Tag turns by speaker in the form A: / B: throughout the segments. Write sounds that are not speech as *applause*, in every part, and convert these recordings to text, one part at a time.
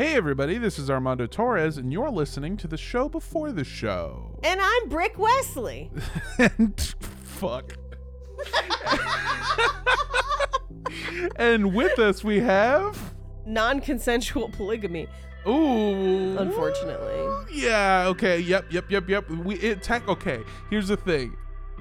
A: Hey, everybody, this is Armando Torres, and you're listening to the show before the show.
B: And I'm Brick Wesley. *laughs*
A: and fuck. and with us, we have.
B: Non consensual polygamy,
A: Ooh.
B: unfortunately.
A: Yeah, okay. Yep, yep, yep, yep. We it tech okay. Here's the thing.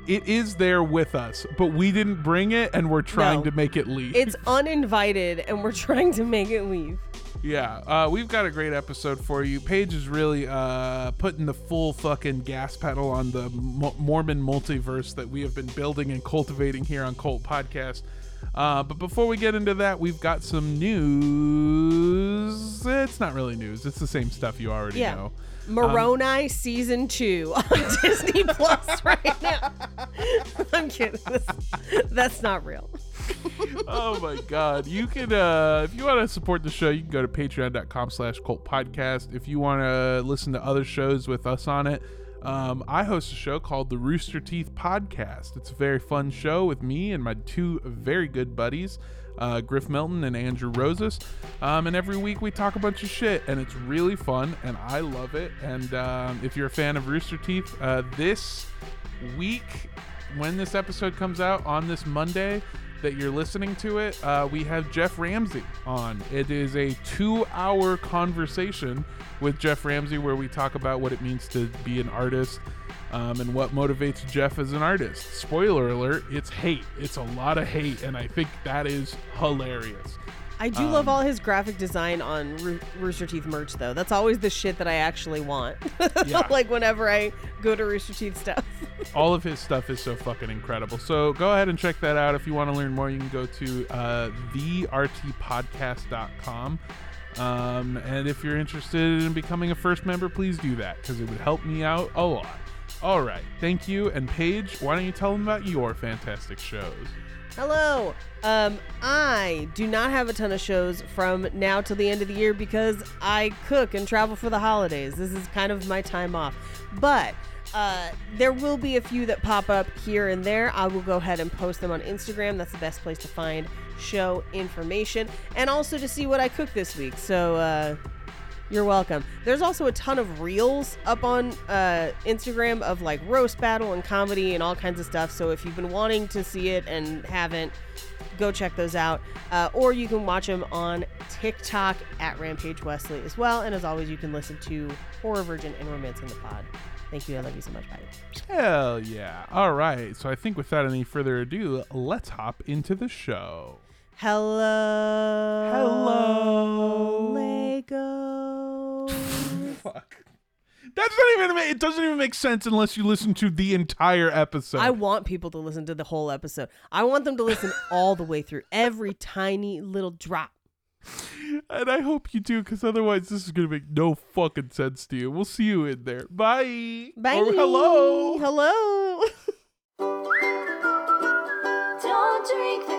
A: It is there with us, but we didn't bring it and we're trying
B: No.
A: to make it leave.
B: It's uninvited, and we're trying to make it leave.
A: Yeah, uh, we've got a great episode for you. Paige is really uh, putting the full fucking gas pedal on the Mo- Mormon multiverse that we have been building and cultivating here on Cult Podcast. Uh, but before we get into that, we've got some news. It's not really news. It's the same stuff you already
B: Yeah.
A: know.
B: Moroni season two on *laughs* Disney Plus right now. *laughs* I'm kidding. That's, that's not real. *laughs*
A: oh my god you can uh if you want to support the show you can go to patreon.com slash cult podcast if you want to listen to other shows with us on it um, i host a show called the rooster teeth podcast it's a very fun show with me and my two very good buddies uh, griff milton and andrew roses um, and every week we talk a bunch of shit and it's really fun and i love it and um, if you're a fan of rooster teeth uh, this week when this episode comes out on this Monday that you're listening to it, uh, we have Geoff Ramsey on. It is a two hour conversation with Geoff Ramsey where we talk about what it means to be an artist um, and what motivates Geoff as an artist. Spoiler alert, it's hate. It's a lot of hate, and I think that is hilarious.
B: I do
A: Um,
B: love all his graphic design on Roo- Rooster Teeth merch, though. That's always the shit that I actually want. *laughs*
A: Yeah.
B: like whenever I go to Rooster Teeth stuff. *laughs*
A: all of his stuff is so fucking incredible. So go ahead and check that out. If you want to learn more, you can go to uh, thertpodcast.com. Um, and if you're interested in becoming a first member, please do that because it would help me out a lot. All right. Thank you. And Paige, why don't you tell them about your fantastic shows?
B: Hello. Um, I do not have a ton of shows from now till the end of the year because I cook and travel for the holidays. This is kind of my time off. But uh, there will be a few that pop up here and there. I will go ahead and post them on Instagram. That's the best place to find show information and also to see what I cook this week. So, uh, you're welcome. There's also a ton of reels up on uh, Instagram of like roast battle and comedy and all kinds of stuff. So if you've been wanting to see it and haven't, go check those out. Uh, or you can watch them on TikTok at Rampage Wesley as well. And as always, you can listen to Horror Virgin and Romance in the Pod. Thank you. I love you so much. Bye.
A: Hell yeah. All right. So I think without any further ado, let's hop into the show.
B: Hello.
A: Hello.
B: Lego. *laughs*
A: Fuck. That's not even. It doesn't even make sense unless you listen to the entire episode.
B: I want people to listen to the whole episode. I want them to listen *laughs* all the way through, every tiny little drop.
A: And I hope you do, because otherwise this is gonna make no fucking sense to you. We'll see you in there. Bye.
B: Bye.
A: Or hello.
B: Hello.
C: Don't drink the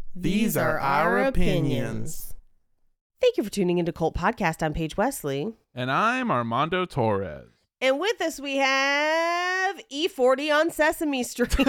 D: These are our opinions.
B: Thank you for tuning into Cult Podcast. I'm Paige Wesley.
A: And I'm Armando Torres.
B: And with us, we have E40 on Sesame Street. *laughs*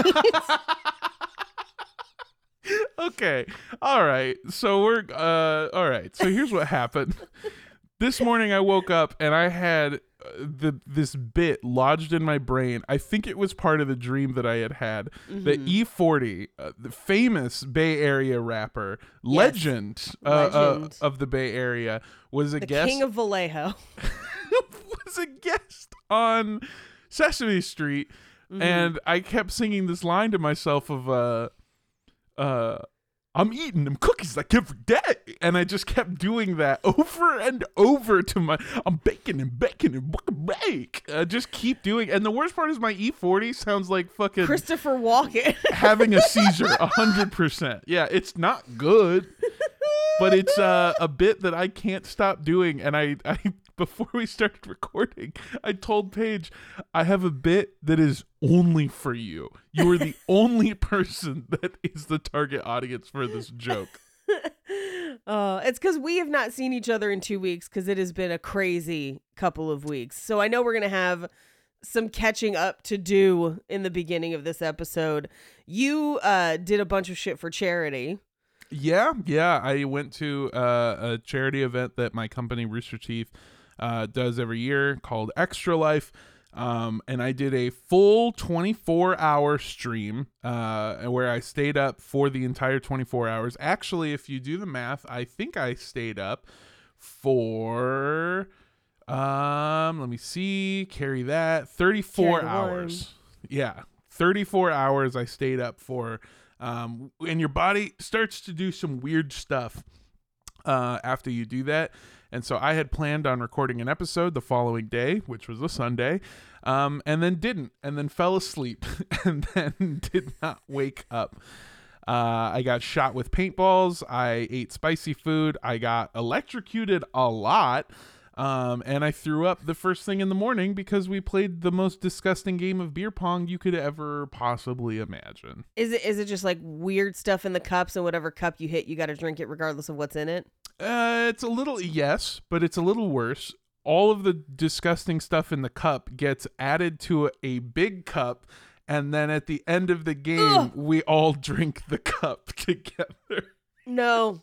A: okay. All right. So we're uh all right. So here's what happened. *laughs* this morning I woke up and I had the this bit lodged in my brain. I think it was part of the dream that I had had. That E40, uh, the famous Bay Area rapper, legend, uh, uh, of the Bay Area, was a
B: the
A: guest
B: King of Vallejo. *laughs*
A: was a guest on Sesame Street,
B: Mm-hmm.
A: and I kept singing this line to myself of uh, uh, I'm eating them cookies like every day. And I just kept doing that *laughs* over and over to my, I'm baking and baking and bake. I just keep doing, and the worst part is my E40 sounds like fucking
B: Christopher Walken. *laughs*
A: having a seizure, a hundred percent. Yeah, it's not good, but it's uh, a bit that I can't stop doing. And I, I, before we started *laughs* recording, I told Paige, I have a bit that is only for you. You are the *laughs* only person that is the target audience for this joke.
B: Uh, *laughs* it's because we have not seen each other in two weeks because it has been a crazy couple of weeks. So I know we're gonna have some catching up to do in the beginning of this episode. You uh, did a bunch of shit for charity.
A: Yeah, yeah. I went to uh, a charity event that my company Rooster Teeth uh, does every year called Extra Life. Um, and I did a full 24 hour stream uh, where I stayed up for the entire 24 hours. Actually, if you do the math, I think I stayed up for, um, let me see, carry that, 34
B: Carry
A: hours. Yeah, 34 hours I stayed up for. Um, and your body starts to do some weird stuff uh, after you do that. And so I had planned on recording an episode the following day, which was a Sunday, um, and then didn't, and then fell asleep, *laughs* and then did not wake up. Uh, I got shot with paintballs. I ate spicy food. I got electrocuted a lot. Um, and I threw up the first thing in the morning because we played the most disgusting game of beer pong you could ever possibly imagine.
B: Is it is it just like weird stuff in the cups and whatever cup you hit, you got to drink it regardless of what's in it?
A: Uh, it's a little yes, but it's a little worse. All of the disgusting stuff in the cup gets added to a, a big cup, and then at the end of the game,
B: Ugh.
A: we all *laughs* drink the cup *laughs* together.
B: No.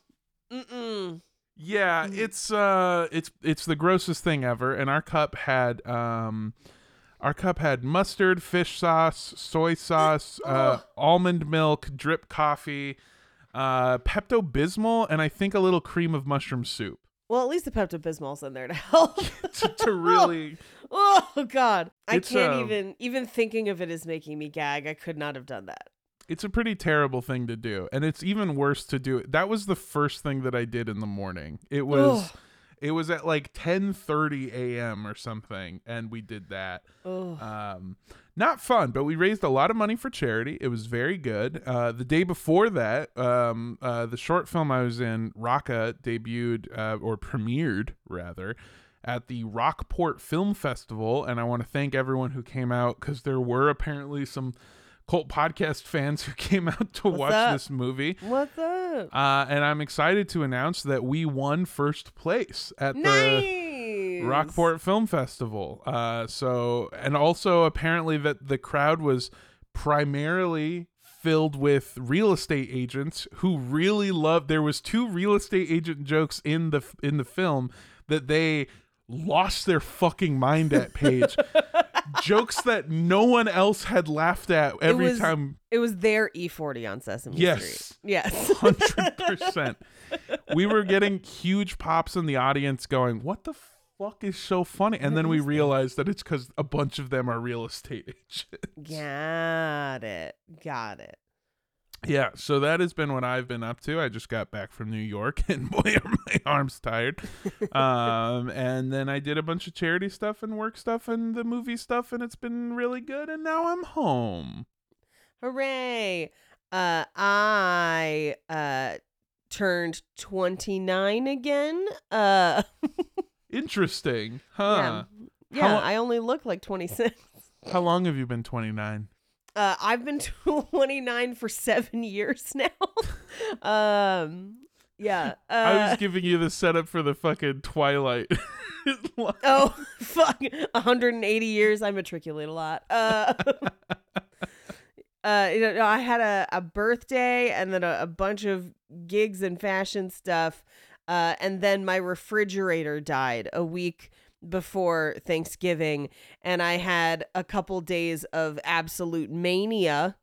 B: Mm-mm.
A: Yeah, it's uh, it's it's the grossest thing ever. And our cup had um, our cup had mustard, fish sauce, soy sauce, uh, almond milk, drip coffee, uh, Pepto Bismol, and I think a little cream of mushroom soup
B: Well, at least the Pepto Bismol's in there to help. *laughs*
A: to, to really. *laughs*
B: oh God, I can't
A: um,
B: even even thinking of it is making me gag. I could not have done that.
A: It's a pretty terrible thing to do, and it's even worse to do. That was the first thing that I did in the morning. It was. It was at like 10:30 a.m. or something, and we did that.
B: Oh,
A: Um, not fun, but we raised a lot of money for charity. It was very good. Uh, the day before that, um, uh, the short film I was in, Raka, debuted uh, or premiered rather at the Rockport Film Festival, and I want to thank everyone who came out because there were apparently some cult podcast *laughs* fans who came out to
B: What's
A: watch
B: up?
A: this movie.
B: what's up?
A: Uh, and I'm excited to announce that we won first place at the Rockport Film Festival. Uh, so, and also apparently that the crowd was primarily filled with real estate agents who really loved. There was two real estate agent jokes in the in the film that they lost their fucking mind at. Page *laughs* jokes that no one else had laughed at every
B: was-
A: time.
B: It was their E40 on Sesame
A: Yes.
B: Street. Yes. *laughs*
A: Hundred percent. We were getting huge pops in the audience, going, "What the fuck is so funny?" And then we realized that it's because a bunch of them are real estate *laughs* agents.
B: Got it. Got it.
A: Yeah, so that has been what I've been up to. I just got back from New York, *laughs* and boy, are my *laughs* arms tired. um, and then I did a bunch of charity stuff and work stuff and the movie stuff, and it's been really good. And now I'm home.
B: Hooray. Uh I uh turned 29 again. Uh
A: Interesting, huh?
B: Yeah,
A: How-
B: I only look like 26.
A: How long have you been 29?
B: Uh I've been *laughs* 29 for 7 years *laughs* now. um yeah. Uh
A: I was giving you the setup for the fucking Twilight. *laughs*
B: Oh, fuck. 180 years. I matriculate a lot. Uh, uh, you know, I had a, a birthday and then a, a bunch of gigs and fashion stuff. Uh, and then my refrigerator died a week before Thanksgiving. And I had a couple days of absolute mania.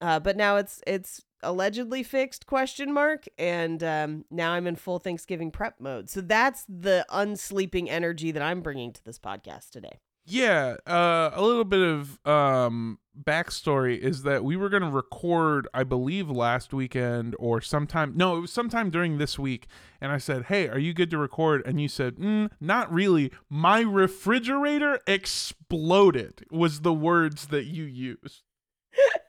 B: Uh, but now it's it's allegedly fixed question mark and um, now i'm in full thanksgiving prep mode so that's the unsleeping energy that i'm bringing to this podcast today
A: Yeah, uh, a little bit of um, backstory is that we were going to record, I believe, last weekend or sometime. No, it was sometime during this week. And I said, Hey, are you good to record? And you said, mm, Not really. My refrigerator exploded, was the words that you used. *laughs*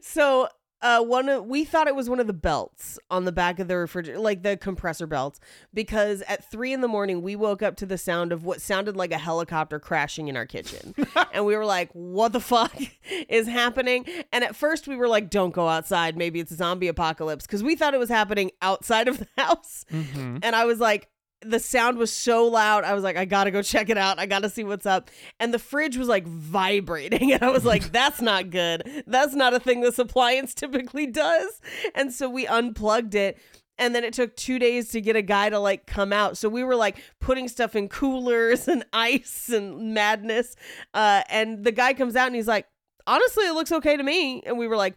B: So uh one of we thought it was one of the belts on the back of the refrigerator like the compressor belts because at three in the morning we woke up to the sound of what sounded like a helicopter crashing in our kitchen. *laughs* And we were like what the fuck *laughs* is happening? And at first we were like don't go outside. Maybe it's a zombie apocalypse. Because we thought it was happening outside of the *laughs* house.
A: Mm-hmm.
B: and I was like, the sound was so loud. I was like, I gotta go check it out. I gotta see what's up. And the fridge was like vibrating. *laughs* And I was like, that's not good. That's not a thing this appliance typically does. And so we unplugged it. And then it took two days to get a guy to like come out. So we were like putting stuff in coolers and *laughs* ice and madness. Uh, and the guy comes out and he's like, honestly, it looks okay to me. And we were like,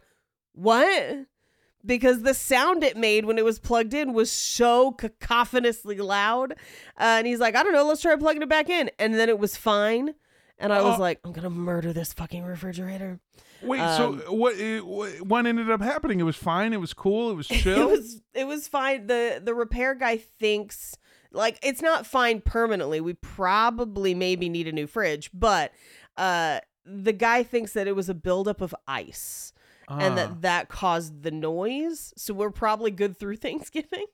B: what? Because the sound it made when it was plugged in was so cacophonously loud. Uh, and he's like, I don't know, let's try plugging it back in. And then it was fine. And I was
A: Oh.
B: like, I'm going to murder this fucking refrigerator.
A: Wait,
B: Um,
A: so what, it, what? What ended up happening? It was fine. It was cool. It was *laughs* chill.
B: It was it was fine. The the repair guy thinks like it's not fine permanently. We probably maybe need a new fridge, but uh the guy thinks that it was a buildup of ice and
A: Ah,
B: that that caused the noise. So we're probably good through *laughs* Thanksgiving.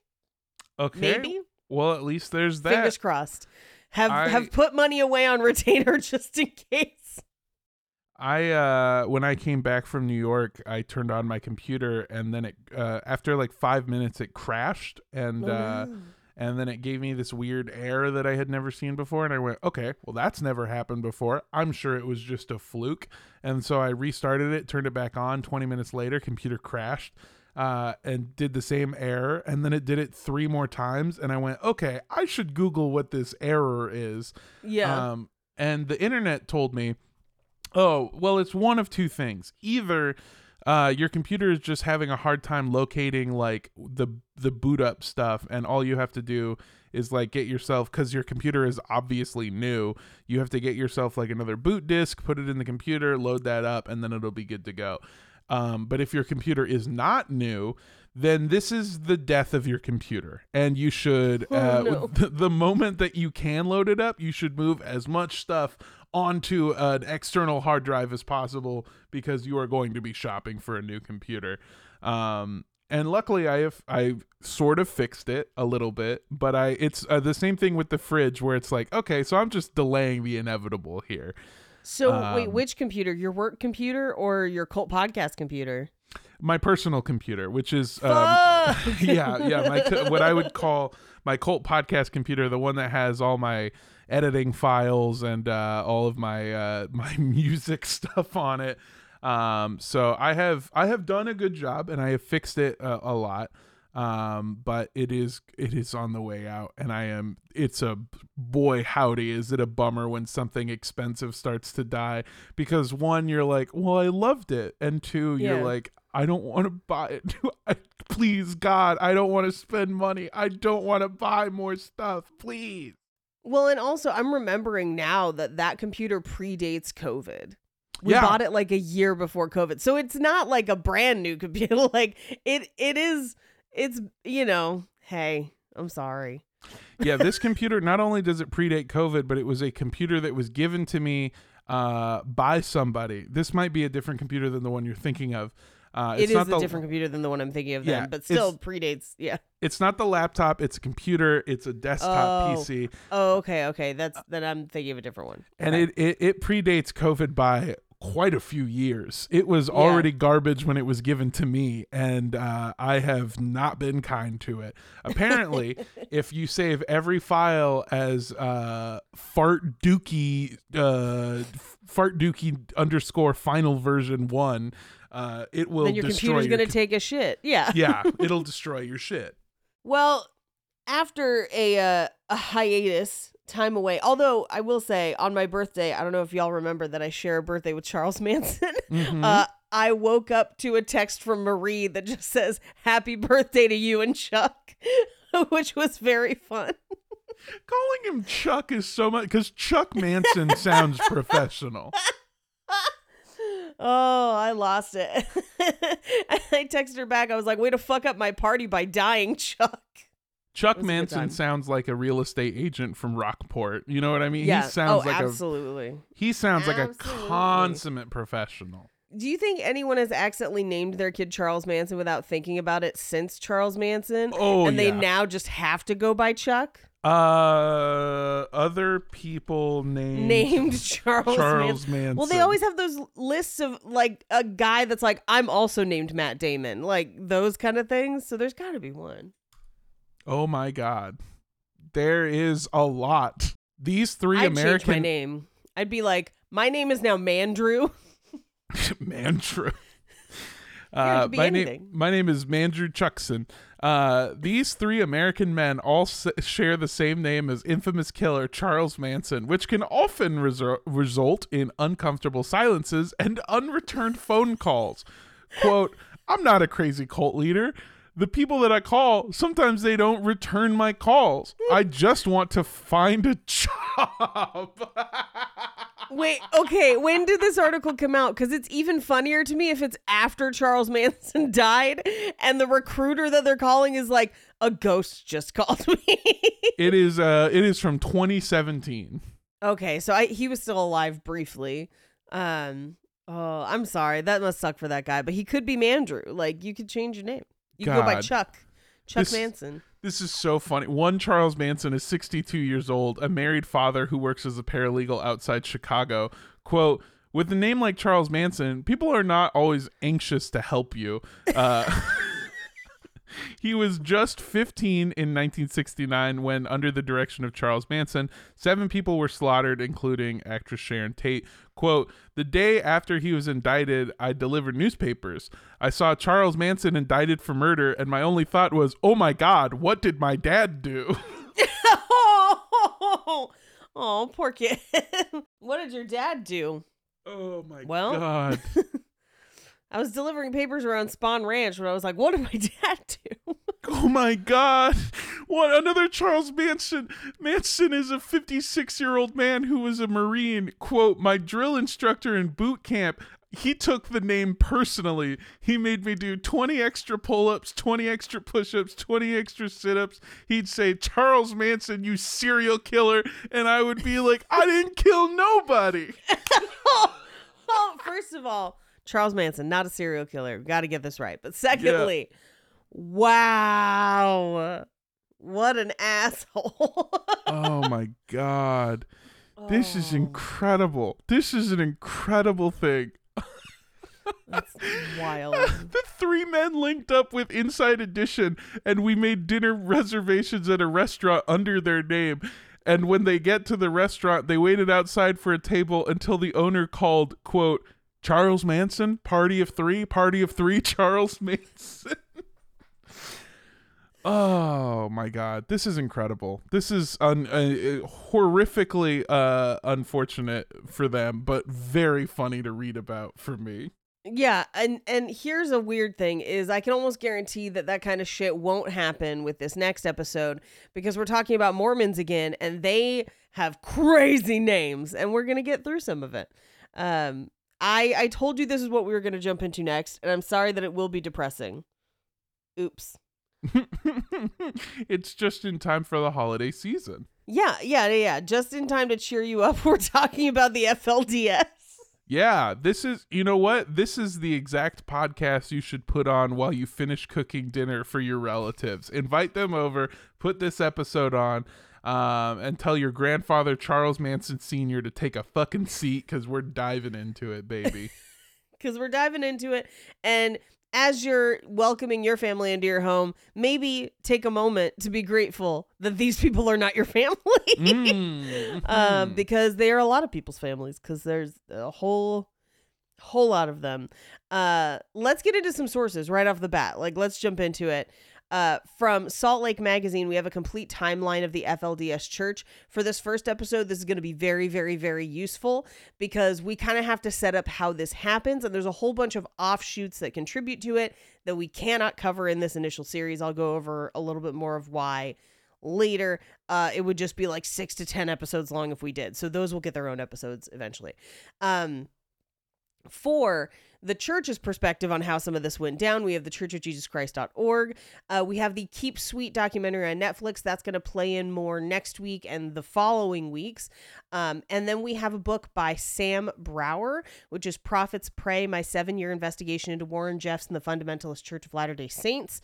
A: okay.
B: Maybe.
A: Well, at least there's that.
B: fingers crossed have
A: I-
B: have put money away on *laughs* retainer just in case
A: I uh when I came back from New York, I turned on my computer and then it uh after like 5 minutes it crashed and
B: Oh,
A: uh and then it gave me this weird error that I had never seen before and I went, "Okay, well that's never happened before. I'm sure it was just a fluke." And so I restarted it, turned it back on. 20 minutes later, computer crashed. Uh, and did the same error, and then it did it three more times, and I went, okay, I should Google what this error is.
B: yeah
A: Um, and the internet told me, oh, well, it's one of two things. Either uh, your computer is just having a hard time locating like the the boot up stuff, and all you have to do is like get yourself because your computer is obviously new. You have to get yourself like another boot disk, put it in the computer, load that up, and then it'll be good to go. Um, but if your computer is not new, then this is the death of your computer, and you should
B: Oh,
A: uh,
B: no. *laughs*
A: the, the moment that you can load it up, you should move as much stuff onto an external hard drive as possible because you are going to be shopping for a new computer. Um, and luckily, I have I sort of fixed it a little bit, but I it's uh, the same thing with the fridge where it's like, okay, so I'm just delaying the inevitable here.
B: so wait
A: um,
B: which computer your work computer or your cult podcast computer
A: My personal computer, which is um, *laughs* yeah, yeah, my what I would call my cult podcast computer, the one that has all my editing files and uh, all of my uh, *laughs* my music stuff on it. Um, so I have I have done a good job and I have fixed it a, a lot. Um, but it is it is on the way out, and I am. It's a boy howdy, is it a bummer when something expensive starts to die? Because one, you're like, well, I loved it, and two,
B: Yeah.
A: you're like, I don't want to buy it. *laughs* I, please, God, I don't want to spend money. I don't want to buy more stuff. Please.
B: Well and also i'm remembering now that that computer predates covid we
A: Yeah.
B: bought it like a year before covid so it's not like a brand new computer *laughs* like it it is it's you know hey i'm sorry
A: yeah, *laughs* this computer not only does it predate COVID, but it was a computer that was given to me uh, by somebody. This might be a different computer than the one you're thinking of. Uh,
B: It
A: it's
B: is
A: not
B: a
A: the,
B: different computer than the one i'm thinking of
A: Yeah,
B: then but still predates yeah
A: It's not the laptop. It's a computer. It's a desktop
B: Oh.
A: PC,
B: oh okay okay that's then i'm thinking of a different one
A: and
B: Okay.
A: it, it it predates COVID by quite a few years. It was
B: Yeah.
A: already garbage when it was given to me, and uh, I have not been kind to it. Apparently, *laughs* if you save every file as uh, fart dookie uh, fart dookie underscore final version one, uh, it will
B: then your
A: destroy
B: computer's
A: your
B: gonna
A: co-
B: take a shit yeah
A: yeah, *laughs* it'll destroy your shit.
B: Well, after a uh, a hiatus, time away. Although I will say, on my birthday, I don't know if y'all remember that I share a birthday with Charles *laughs* Manson.
A: Mhm.
B: Uh, I woke up to a text from Marie that just says "Happy birthday to you and Chuck," *laughs* which was very fun.
A: Calling him Chuck is so much because Chuck Manson sounds professional.
B: Oh, I lost it. *laughs* I texted her back. I was like, way to fuck up my party by dying, Chuck.
A: Chuck
B: It was a good
A: Manson sounds like a real estate agent from Rockport. You know what I mean?
B: yeah.
A: He sounds
B: oh,
A: like a
B: absolutely.
A: he sounds like a consummate professional.
B: Do you think anyone has accidentally named their kid Charles Manson without thinking about it since Charles Manson?
A: Oh
B: and they now just have to go by Chuck?
A: Uh, other people named
B: Named *laughs* Charles, Manson.
A: Charles Manson.
B: Well, they always have those lists of like a guy that's like, I'm also named Matt Damon, like those kind of things. So there's got to be one.
A: Oh my God, there is a lot. These 3
B: I'd change my name. I'd be like, my name is now Mandrew. *laughs* *laughs*
A: Mandrew. Uh, my
B: anything.
A: name, my name is Mandrew Chuckson. Uh, these three American men all s- share the same name as infamous killer Charles Manson, which can often resu- result in uncomfortable silences and unreturned phone calls. Quote: "I'm not a crazy cult leader. The people that I call sometimes they don't return my calls. I just want to find a job." *laughs*
B: Wait, okay. When did this article come out? Because it's even funnier to me if it's after Charles *laughs* Manson died and the recruiter that they're calling is like, a ghost just called me. *laughs*
A: it is uh, it is from 2017.
B: okay, so I he was still alive briefly. Um, oh, I'm sorry. That must suck for that guy, but he could be Mandrew. Like, you could change your name. You could go by Chuck. Chuck
A: This-
B: Manson.
A: This is so funny. One Charles Manson is 62 years old, a married father who works as a paralegal outside Chicago. Quote, with a name like Charles Manson, people are not always anxious to help you. Uh, *laughs* *laughs* he was just 15 in 1969 when, under the direction of Charles Manson, seven people were slaughtered, including actress Sharon Tate. Quote, the day after he was indicted, I delivered newspapers. I saw Charles Manson indicted for murder, and my only thought was, oh my God, what did my dad do?
B: oh, *laughs* *laughs* oh, poor kid. *laughs* what did your dad do?
A: Oh my
B: Well-
A: God.
B: I was delivering papers around Spahn Ranch when I was like, what did my *laughs* dad do?
A: Oh my God! What another Charles Manson? Manson is a 56 year old man who was a Marine. Quote: My drill instructor in boot camp. He took the name personally. He made me do 20 extra pull ups, 20 extra push ups, 20 extra sit ups. He'd say, Charles Manson, you serial killer. And I would be like, I didn't kill nobody. *laughs*
B: oh, first of all, Charles Manson, not a serial killer. Got to get this right. But secondly, wow. What an asshole.
A: Oh my God. This is
B: Oh,
A: incredible. This is an incredible thing.
B: That's wild. *laughs*
A: the three men linked up with Inside Edition and we made dinner reservations at a restaurant under their name. And when they get to the restaurant, they waited outside for a table until the owner called, quote, Charles Manson, party of three, party of three, *laughs* Charles Manson. *laughs* oh my God. This is incredible. This is un- uh, horrifically uh, unfortunate for them, but very funny to read about for me.
B: Yeah, and and here's a weird thing is I can almost guarantee that that kind of shit won't happen with this next episode because we're talking about Mormons again and they have crazy names and we're going to get through some of it. Um I I told you this is what we were going to jump into next and I'm sorry that it will be depressing. Oops. *laughs*
A: it's just in time for the holiday season.
B: Yeah, yeah, yeah, yeah. Just in time to cheer you up, *laughs* we're talking about the FLDS.
A: Yeah, this is, you know what? This is the exact podcast you should put on while you finish cooking dinner for your relatives. Invite them over, put this episode on, um, and tell your grandfather, Charles Manson Sr., to take a fucking seat because we're diving into it, baby. *laughs*
B: because we're diving into it. And as you're welcoming your family into your home, maybe take a moment to be grateful that these people are not your *laughs* family.
A: Mm, *laughs*
B: um, because they are a lot of people's families because there's a whole whole lot of them uh let's get into some sources right off the bat like let's jump into it uh, from Salt Lake Magazine, we have a complete timeline of the FLDS Church. For this first episode, this is going to be very, very, very useful because we kind of have to set up how this happens. And there's a whole bunch of offshoots that contribute to it that we cannot cover in this initial series. I'll go over a little bit more of why later. Uh, it would just be like six to 10 episodes long if we did. So those will get their own episodes eventually. Um, for the church's perspective on how some of this went down, we have the churchofjesuschrist.org. Uh, we have the Keep Sweet documentary on Netflix. That's going to play in more next week and the following weeks. Um, and then we have a book by Sam Brower, which is Prophet's Prey My Seven Year Investigation into Warren Jeffs and the Fundamentalist Church of Latter day Saints.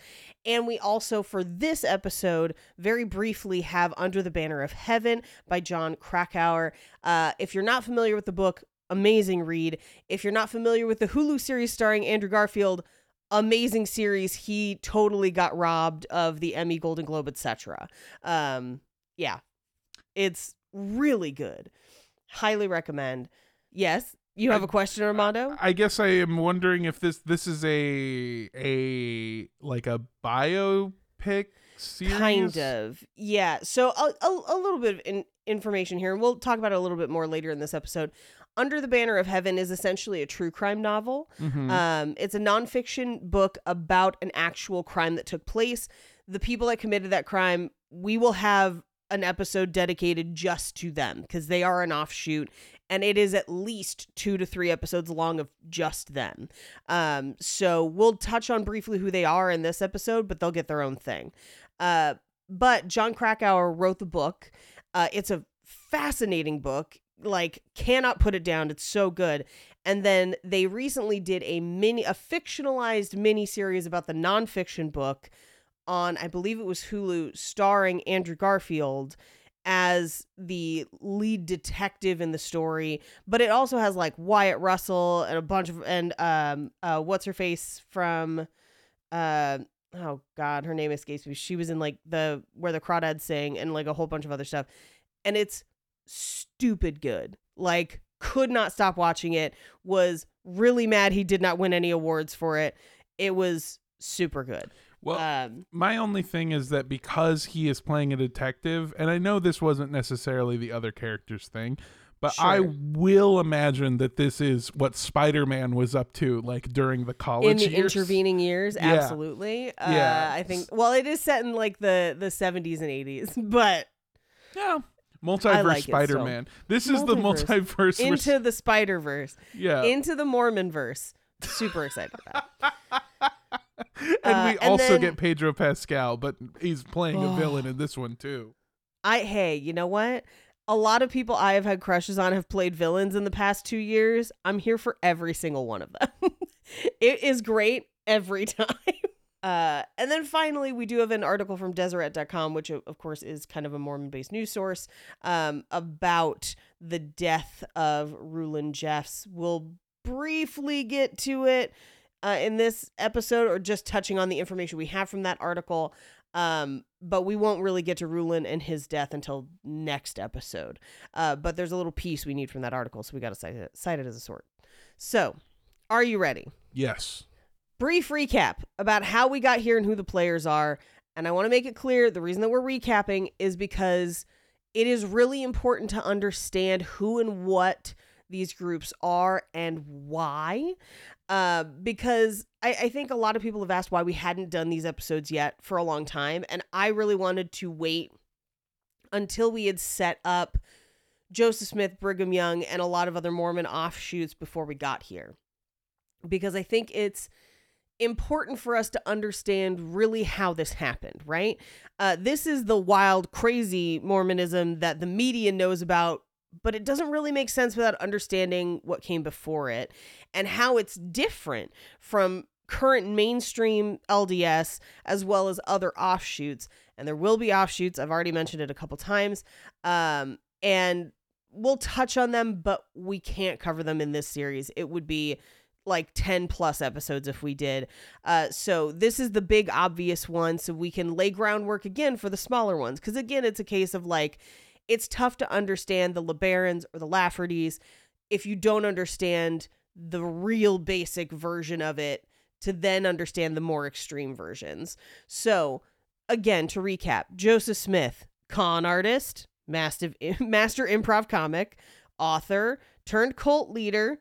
B: And we also, for this episode, very briefly have Under the Banner of Heaven by Jon Krakauer. Uh, if you're not familiar with the book, amazing read. If you're not familiar with the Hulu series starring Andrew Garfield, amazing series. He totally got robbed of the Emmy, Golden Globe, etc. Um, yeah, it's really good. Highly recommend. Yes, you have a question, Armando?
A: I guess I am wondering if this this is a a like a biopic series.
B: Kind of. Yeah. So a, a, a little bit of in, information here. We'll talk about it a little bit more later in this episode. Under the Banner of Heaven is essentially a true crime novel.
A: Mhm.
B: Um, it's a nonfiction book about an actual crime that took place. The people that committed that crime, we will have an episode dedicated just to them because they are an offshoot and it is at least two to three episodes long of just them. Um, so we'll touch on briefly who they are in this episode, but they'll get their own thing. Uh, but Jon Krakauer wrote the book. Uh, it's a fascinating book. Like, cannot put it down. It's so good. And then they recently did a mini, a fictionalized mini series about the nonfiction book on, I believe it was Hulu, starring Andrew Garfield as the lead detective in the story. But it also has like Wyatt Russell and a bunch of and um uh what's her face from uh oh god her name escapes me she was in like the where the crawdads sing and like a whole bunch of other stuff and it's stupid good. Like could not stop watching it was really mad he did not win any awards for it. It was super good.
A: Well,
B: um
A: my only thing is that because he is playing a detective, and I know this wasn't necessarily the other character's thing, but I will imagine that this is what Spider-Man was up to, like during the college
B: in the
A: years.
B: intervening years?
A: Yeah.
B: absolutely. Uh,
A: Yeah.
B: i think well it is set in like the the 70s and 80s *laughs* but
A: Yeah, multiverse
B: like.
A: Spider-Man. This is the
B: Multiverse. into the spider verse
A: yeah,
B: into the mormon verse super excited about it. *laughs*
A: and
B: uh,
A: we
B: and
A: also
B: then-
A: get Pedro Pascal, but he's playing a
B: Oh.
A: villain in this one too.
B: I hey, you know what? A lot of people I have had crushes on have played villains in the past two years. I'm here for every single one of them. *laughs* it is great every *laughs* time. Uh, and then finally, we do have an article from Deseret.com, which of course is kind of a Mormon-based news source, um, about the death of Rulon Jeffs. We'll briefly get to it uh, in this episode, or just touching on the information we have from that article. Um, but we won't really get to Rulon and his death until next episode. Uh, but there's a little piece we need from that article, so we got to cite it, cite it as a sort. So, are you ready?
A: Yes.
B: Brief recap about how we got here and who the players are. And I want to make it clear the reason that we're recapping is because it is really important to understand who and what these groups are and why. Uh, because I, I think a lot of people have asked why we hadn't done these episodes yet for a long time. And I really wanted to wait until we had set up Joseph Smith, Brigham Young, and a lot of other Mormon offshoots before we got here. Because I think it's important for us to understand really how this happened, right? Uh, this is the wild, crazy Mormonism that the media knows about, but it doesn't really make sense without understanding what came before it and how it's different from current mainstream LDS as well as other offshoots. And there will be offshoots. I've already mentioned it a couple times. Um, and we'll touch on them, but we can't cover them in this series. It would be like 10 plus episodes if we did. Uh, so this is the big obvious one. So we can lay groundwork again for the smaller ones. Because again, it's a case of like, it's tough to understand the LeBarons or the Laffertys if you don't understand the real basic version of it to then understand the more extreme versions. So, again, to recap Joseph Smith, con artist, master, *laughs* master improv comic, author, turned cult leader,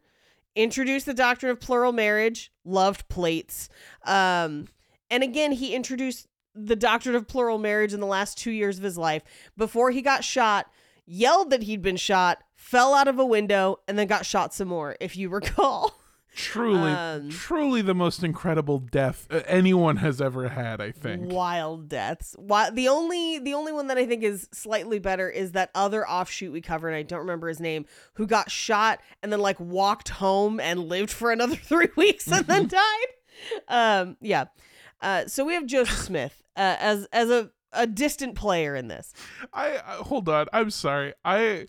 B: introduced the doctrine of plural marriage, loved plates. Um, and again, he introduced the doctrine of plural marriage in the last two years of his life before he got shot, yelled that he'd been shot, fell out of a window, and then got shot some more, if you *laughs* recall.
A: Truly,
B: Um,
A: truly the most incredible death uh, anyone has ever had. I think.
B: Wild deaths. Why, the only the only one that I think is slightly better is that other offshoot we covered. and I don't remember his name. Who got shot and then like walked home and lived for another *laughs* three weeks and then died. Um, yeah. Uh, so we have Joseph *laughs* Smith uh, as as a a distant player in this.
A: I, I hold on. I'm sorry. I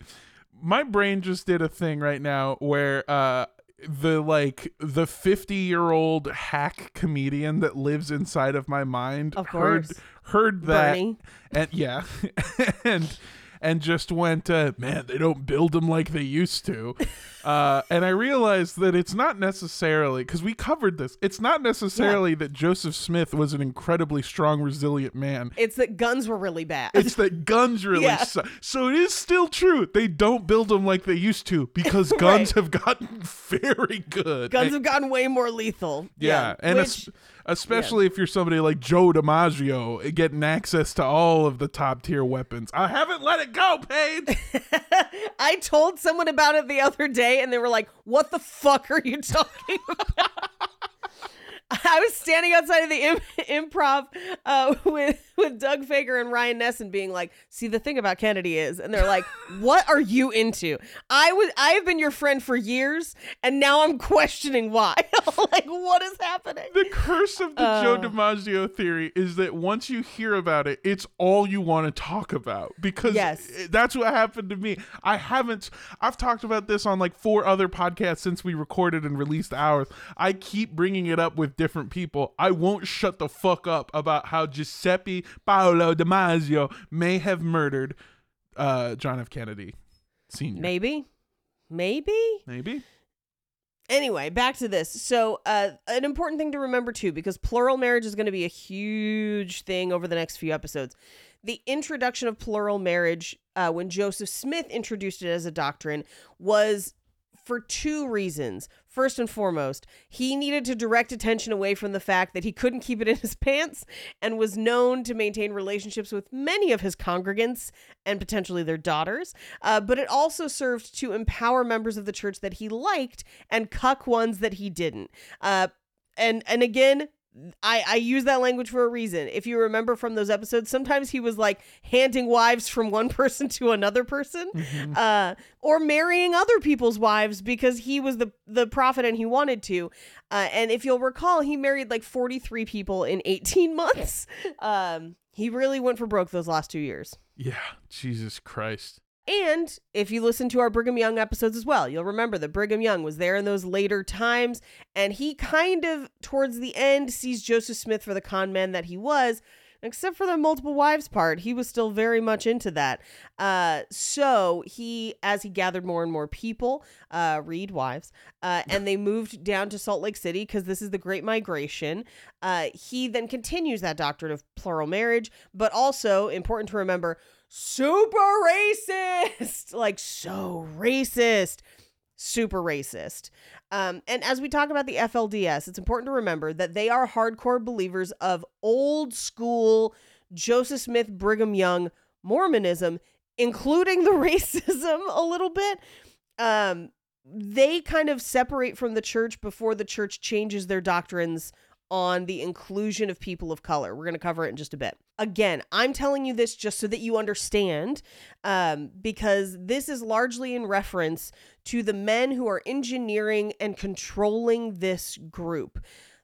A: my brain just did a thing right now where uh the like the 50 year old hack comedian that lives inside of my mind
B: Of
A: heard heard that
B: Bernie.
A: and yeah *laughs* and and just went uh, man they don't build them like they used to *laughs* uh, and i realized that it's not necessarily because we covered this it's not necessarily that joseph smith was an incredibly strong resilient man
B: It's that guns were really bad.
A: it's that guns *laughs* really
B: Yeah.
A: suck. So it is still true. They don't build them like they used to because *laughs* guns have gotten very good.
B: guns
A: And-
B: have gotten way more lethal.
A: yeah, and
B: which,
A: es- especially if you're somebody like Joe DiMaggio, eh, getting access to all of the top tier weapons. I haven't let it go, Paige. *laughs*
B: I told someone about it the other day, and they were like, "What the fuck are you *laughs* talking about?" I was standing outside of the Im- *laughs* improv uh, *laughs* with with Doug Fager and Ryan Nesson, being like, "See, the thing about Kennedy is," and they're like, *laughs* "What are you into?" I was I have been your friend for years, and now I'm questioning why. like, what is happening?
A: the curse of the Joe
B: Uh.
A: DiMaggio theory is that once you hear about it, it's all you want to talk about because
B: Yes.
A: that's what happened to me. I haven't. I've talked about this on like four other podcasts since we recorded and released ours. I keep bringing it up with different people. I won't shut the fuck up about how Giuseppe Paolo DiMaggio may have murdered uh, John F. Kennedy Senior.
B: Maybe, maybe.
A: Maybe.
B: anyway back to this so uh, an important thing to remember too because plural marriage is going to be a huge thing over the next few episodes the introduction of plural marriage uh, when joseph smith introduced it as a doctrine was for two reasons first and foremost he needed to direct attention away from the fact that he couldn't keep it in his *laughs* pants and was known to maintain relationships with many of his congregants and potentially their daughters uh, but it also served to empower members of the church that he liked and cuck ones that he didn't. Uh, and and again, I I use that language for a reason. If you remember from those episodes, sometimes he was like handing wives from one *laughs* person to another person, uh, or marrying other people's wives because he was the the prophet and he wanted to. Uh, and if you'll recall, he married like forty three people in eighteen *laughs* months. Um, he really went for broke those last two years.
A: Yeah. Jesus Christ.
B: And if you listen to our Brigham Young episodes as well, you'll remember that Brigham Young was there in those later times. And he kind of, towards the end, sees Joseph Smith for the con man that he was. Except for the multiple wives part, he was still very much into that. Uh, so he, as he gathered more and more people, uh, read wives, uh, and they moved down to Salt Lake City because this is the Great Migration. Uh, he then continues that doctrine of plural marriage, but also important to remember, super racist, *laughs* like so racist, super racist. Um, and as we talk about the FLDS, it's important to remember that they are hardcore believers of old school Joseph Smith, Brigham Young Mormonism, including the *laughs* racism a little bit. Um, they kind of separate from the church before the church changes their doctrines on the inclusion of people of color. We're going to cover it in just a bit. Again, I'm telling you this just so that you understand, um, because this is largely in reference to the men who are engineering and controlling this group.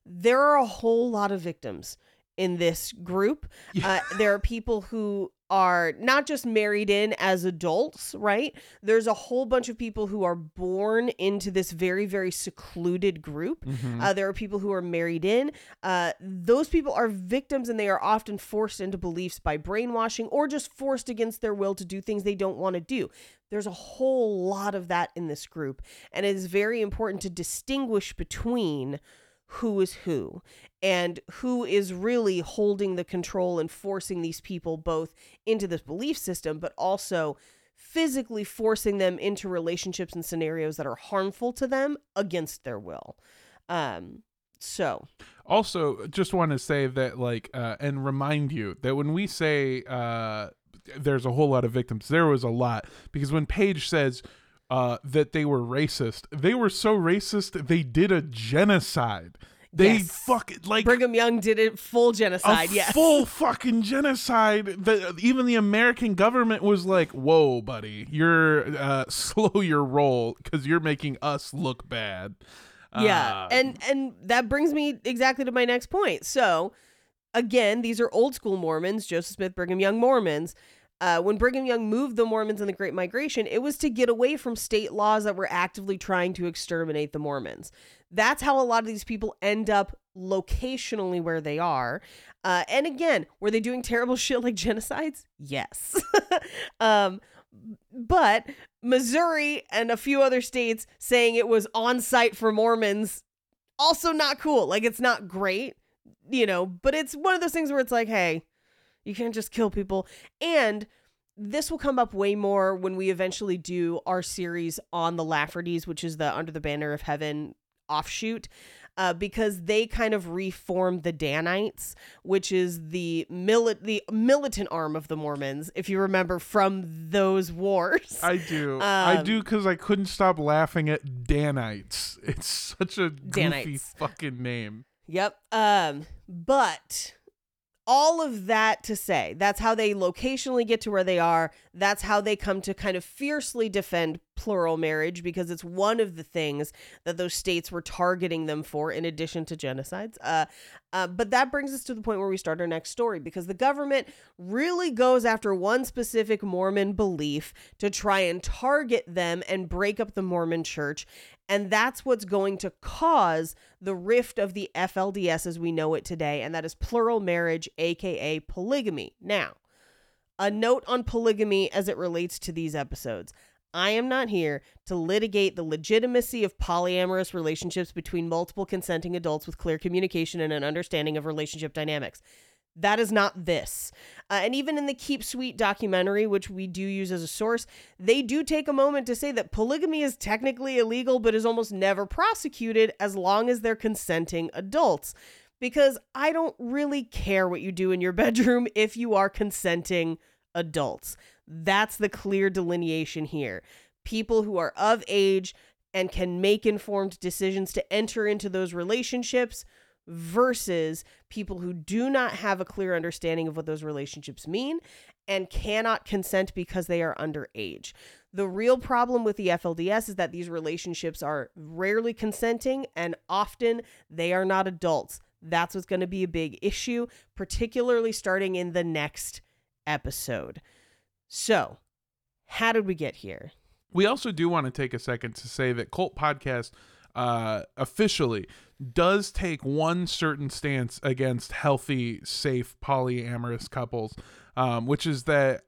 B: There are a whole lot of victims in this group. Uh, there are people who are not just married in as adults, right? There's a whole bunch of people who are born into this very, very secluded group. Uh, there are people who are married in. Uh, those people are victims and they are often forced into beliefs by brainwashing or just forced against their will to do things they don't want to do. There's a whole lot of that in this group. And it is very important to distinguish between who is who and who is really holding the control and forcing these people both into this belief system, but also physically forcing them into relationships and scenarios that are harmful to them against their will. Um, So,
A: Also, just want to say that, like, uh, and remind you that when we say uh, there's a whole lot of victims, there was a lot because when Paige says uh, that they were racist, they were so racist they did a genocide. They
B: Yes.
A: fuck like
B: Brigham Young did it full
A: a
B: genocide. yes.
A: full fucking genocide. That even the American government was like, "Whoa, buddy, you're uh, *laughs* slow your roll because you're making us look bad."
B: Yeah,
A: Uh,
B: and and that brings me exactly to my next point. So, again, these are old school Mormons, Joseph Smith, Brigham Young Mormons. Uh, when Brigham Young moved the Mormons in the Great Migration, it was to get away from state laws that were actively trying to exterminate the Mormons. That's how a lot of these people end up locationally where they are. Uh, and again, were they doing terrible *laughs* shit like genocides? Yes. *laughs* um, but Missouri and a few other states saying it was on sight for Mormons, also not cool. Like, it's not great, you know, but it's one of those things where it's like, hey, you can't just kill people. And this will come up way more when we eventually do our series on the Laffertys, which is the Under the Banner of Heaven offshoot. Uh, because they kind of reformed the Danites, which is the mili- the militant arm of the Mormons, if you remember from those wars.
A: I do. I
B: Um,
A: do because I couldn't stop laughing at Danites. It's such a goofy
B: Danites.
A: fucking name.
B: Yep. Um, but all of that to say, that's how they locationally get to where they are. That's how they come to kind of fiercely defend plural marriage because it's one of the things that those states were targeting them for, in addition to genocides. Uh, uh, but that brings us to the point where we start our next story because the government really goes after one specific Mormon belief to try and target them and break up the Mormon church. And that's what's going to cause the rift of the FLDS as we know it today, and that is plural marriage, aka polygamy. Now, a note on polygamy as it relates to these episodes. I am not here to litigate the legitimacy of polyamorous relationships between multiple consenting adults with clear communication and an understanding of relationship dynamics. That is not this. Uh, and even in the Keep Sweet documentary, which we do use as a source, they do take a moment to say that polygamy is technically illegal, but is almost never prosecuted as long as they're consenting adults. Because I don't really care what you do in your *laughs* bedroom if you are consenting adults. That's the clear delineation here. People who are of age and can make informed decisions to enter into those relationships versus people who do not have a clear understanding of what those relationships mean and cannot consent because they are underage. The real problem with the FLDS is that these relationships are rarely consenting and often they are not adults. That's what's going to be a big issue, particularly starting in the next episode. So, how did we get here?
A: We also do want to take a second to say that Cult Podcast uh, officially does take one certain stance against healthy, safe polyamorous couples, um, which is that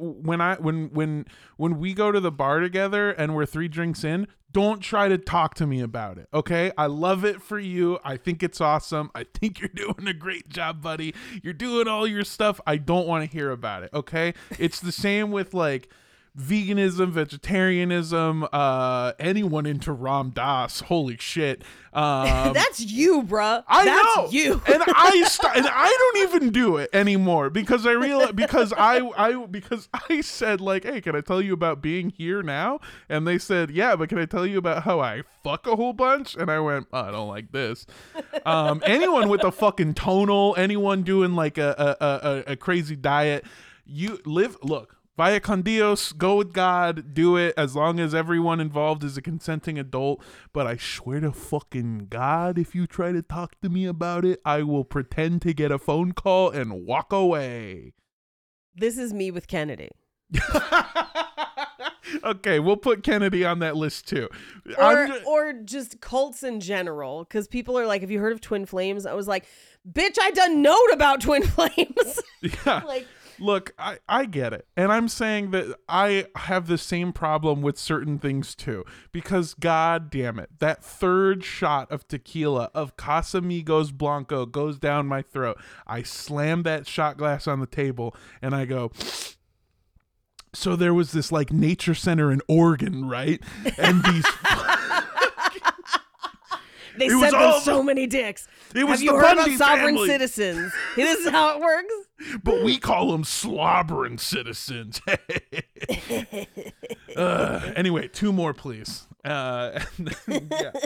A: when I when when when we go to the bar together and we're three drinks in, don't try to talk to me about it. Okay, I love it for you. I think it's awesome. I *laughs* think you're doing a great job, buddy. You're doing all your stuff. I don't want to hear about it. Okay, it's the same with like veganism, vegetarianism, uh, anyone into Ram Dass. Holy shit. *laughs* Um,
B: That's you, bruh.
A: I
B: That's
A: know,
B: you. *laughs*
A: and I st- and I don't *laughs* even do it anymore because I realize because I I because I said like, hey, can I tell you about being here now? And they said, yeah, but can I tell you about how I fuck a whole bunch? And I went, oh, I don't like this. Um, anyone with a fucking tonal, anyone doing like a a, a, a crazy diet, you live. Look, Vaya con Dios, go with God, do it as long as everyone involved is a consenting adult. But I swear to fucking God, if you try to talk to me about it, I will pretend to get a phone call and walk away.
B: This is me with Kennedy. *laughs*
A: okay, we'll put Kennedy on that list too.
B: Or,
A: I'm ju-
B: or just cults in general. Because people are like, have you heard of Twin Flames? I was like, bitch, I done note about Twin *laughs* Flames. *laughs*
A: yeah.
B: like,
A: Look, I, I get it. And I'm saying that I have the same problem with certain things too. Because god damn it, that third shot of tequila of Casamigos Blanco goes down my throat. I slam that shot glass on the table and I go so there was this like nature center in Oregon, right? And these *laughs*
B: They
A: It
B: sent them so many dicks.
A: It was
B: Have you
A: the
B: heard
A: Bundy
B: about sovereign
A: family.
B: citizens? *laughs* this is how it works.
A: but we call them slobbering citizens. *laughs* uh, anyway, two more, please. Uh, yeah. *laughs*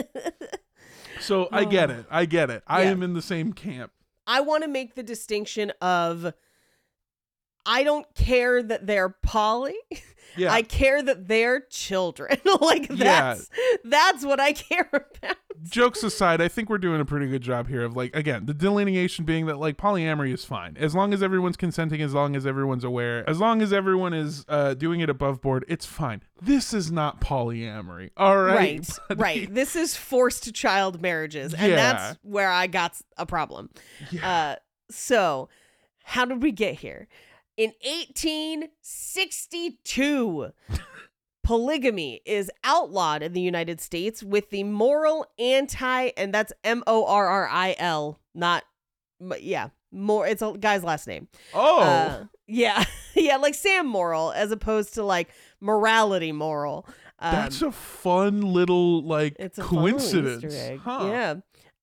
A: So I get it. I get it. I
B: Yeah.
A: am in the same camp.
B: I want to make the distinction of I don't care that they're poly. *laughs*
A: Yeah.
B: I care that they're children. *laughs* like
A: Yeah.
B: that's that's what I *laughs* care about.
A: Jokes aside, I think we're doing a pretty good job here of like again the delineation being that like polyamory is fine as long as everyone's consenting, as long as everyone's aware, as long as everyone is uh, doing it above board. It's fine. This is not polyamory. All right.
B: Right.
A: buddy?
B: Right. This is forced child marriages. And
A: Yeah.
B: that's where I got a problem. Uh, so, how did we get here? In 1862, polygamy is outlawed in the United States with the Morrill anti, and that's M O R R I L, not, yeah, more. It's a guy's last name.
A: Oh.
B: Uh, yeah. *laughs* yeah. Like Sam Morrill, as opposed to like morality moral. Um,
A: That's a fun little like
B: it's a
A: coincidence. Huh.
B: Yeah.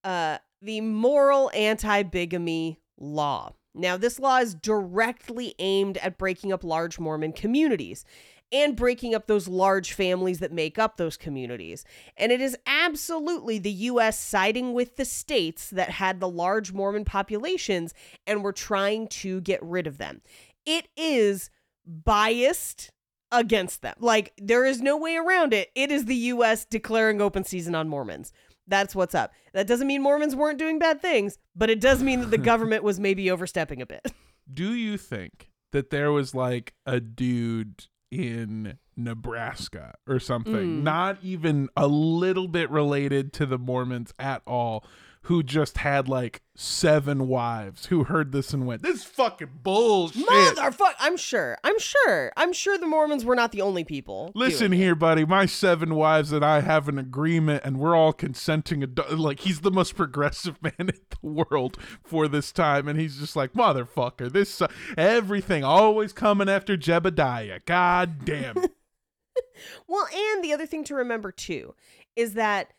B: Uh, the Morrill anti-bigamy law. Now, this law is directly aimed at breaking up large Mormon communities and breaking up those large families that make up those communities. And it is absolutely the U.S. siding with the states that had the large Mormon populations and were trying to get rid of them. It is biased against them. Like, there is no way around it. It is the U.S. declaring open season on Mormons. That's what's up. That doesn't mean Mormons weren't doing bad things, but it does mean that the *laughs* government was maybe overstepping a bit. *laughs*
A: Do you think that there was like a dude in Nebraska or something,
B: Mm.
A: not even a little bit related to the Mormons at all, who just had like seven wives who heard this and went, "This is fucking bullshit."
B: Motherfuck! I'm sure. I'm sure. I'm sure the Mormons were not the only people.
A: Listen
B: doing it.
A: here, buddy. My seven wives and I have an agreement, and we're all consenting. Adu- like he's the most *laughs* progressive man in the world for this time, and he's just like motherfucker. This uh, everything always coming after Jebediah. God damn. it. *laughs*
B: Well, and the other thing to remember too is that,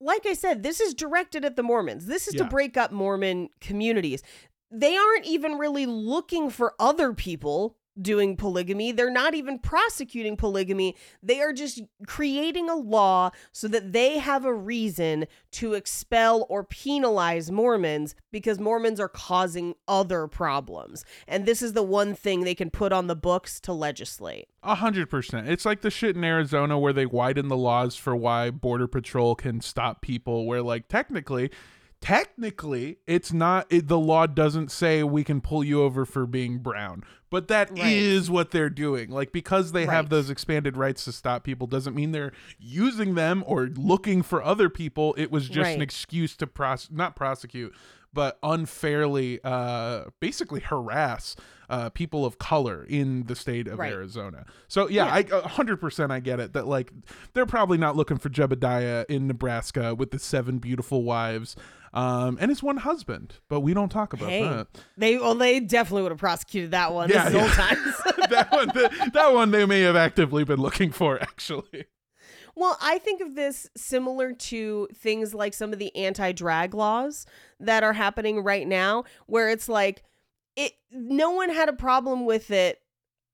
B: like I said, this is directed at the Mormons. This is to break up Mormon communities. They aren't even really looking for other people doing polygamy. They're not even prosecuting polygamy. They are just creating a law so that they have a reason to expel or penalize Mormons because Mormons are causing other problems. And this is the one thing they can put on the books to legislate.
A: A hundred percent. It's like the shit in Arizona where they widen the laws for why border patrol can stop people. Where like technically, technically, it's not. It, the law doesn't say we can pull you over for being brown, but that is
B: Right.
A: what they're doing. Like because they have those expanded rights to stop people doesn't mean they're using them or looking for other people. It was just an excuse to pros not prosecute, but unfairly, uh, basically harass uh, people of color in the state of
B: Right.
A: Arizona. So yeah, I a hundred percent I get it that like they're probably not looking for Jebediah in Nebraska with the seven beautiful wives um, and his one husband, but we don't talk about
B: Hey,
A: that.
B: they well, they definitely would have prosecuted that one.
A: Yeah, yeah.
B: old times. *laughs*
A: that one, that, that one they may have actively been looking for actually.
B: well, I think of this similar to things like some of the anti-drag laws that are happening right now, where it's like it. No one had a problem with it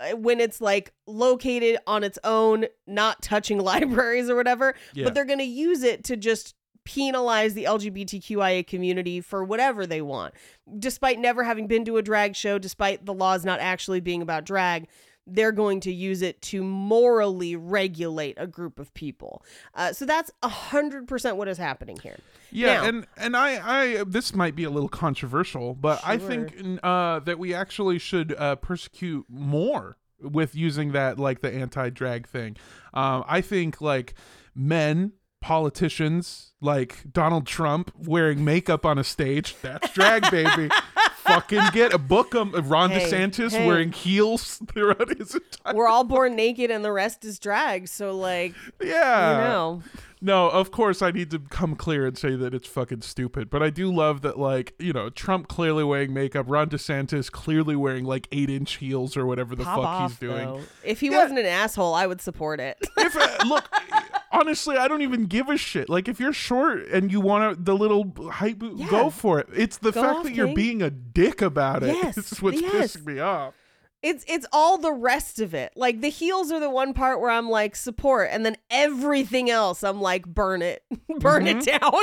B: uh, when it's like located on its own, not touching *laughs* libraries or whatever.
A: Yeah.
B: But they're going to use it to just penalize the LGBTQIA community for whatever they want. Despite never having been to a drag show, despite the laws not actually being about drag, they're going to use it to morally regulate a group of people. Uh, so that's a hundred percent what is happening here.
A: Yeah,
B: Now-
A: and and I I this might be a little controversial, but I think uh, that we actually should uh, persecute more with using that like the anti-drag thing. Um, I think like men politicians like Donald Trump wearing makeup on a stage that's drag baby. *laughs* Fucking get a book of Ron
B: Hey,
A: DeSantis
B: hey.
A: wearing heels *laughs* throughout his entire
B: We're all born naked and the rest is drag. So like,
A: yeah
B: you know,
A: No, of course I need to come clear and say that it's fucking stupid. But I do love that, like, you know, Trump clearly wearing makeup, Ron DeSantis clearly wearing like eight inch heels or whatever the
B: pop
A: fuck
B: off
A: he's doing.
B: though. If he
A: Yeah.
B: wasn't an asshole, I would support it.
A: If uh, look, *laughs* honestly, I don't even give a shit. Like if you're short and you want to the little height boot,
B: Yeah.
A: go for it. It's the
B: Go
A: fact
B: off,
A: that you're
B: King.
A: being a dick about it.
B: Yes,
A: It's what's
B: yes.
A: pissing me off.
B: It's it's all the rest of it. Like the heels are the one part where I'm like support, and then everything else I'm like burn it, *laughs* burn it mm-hmm. down.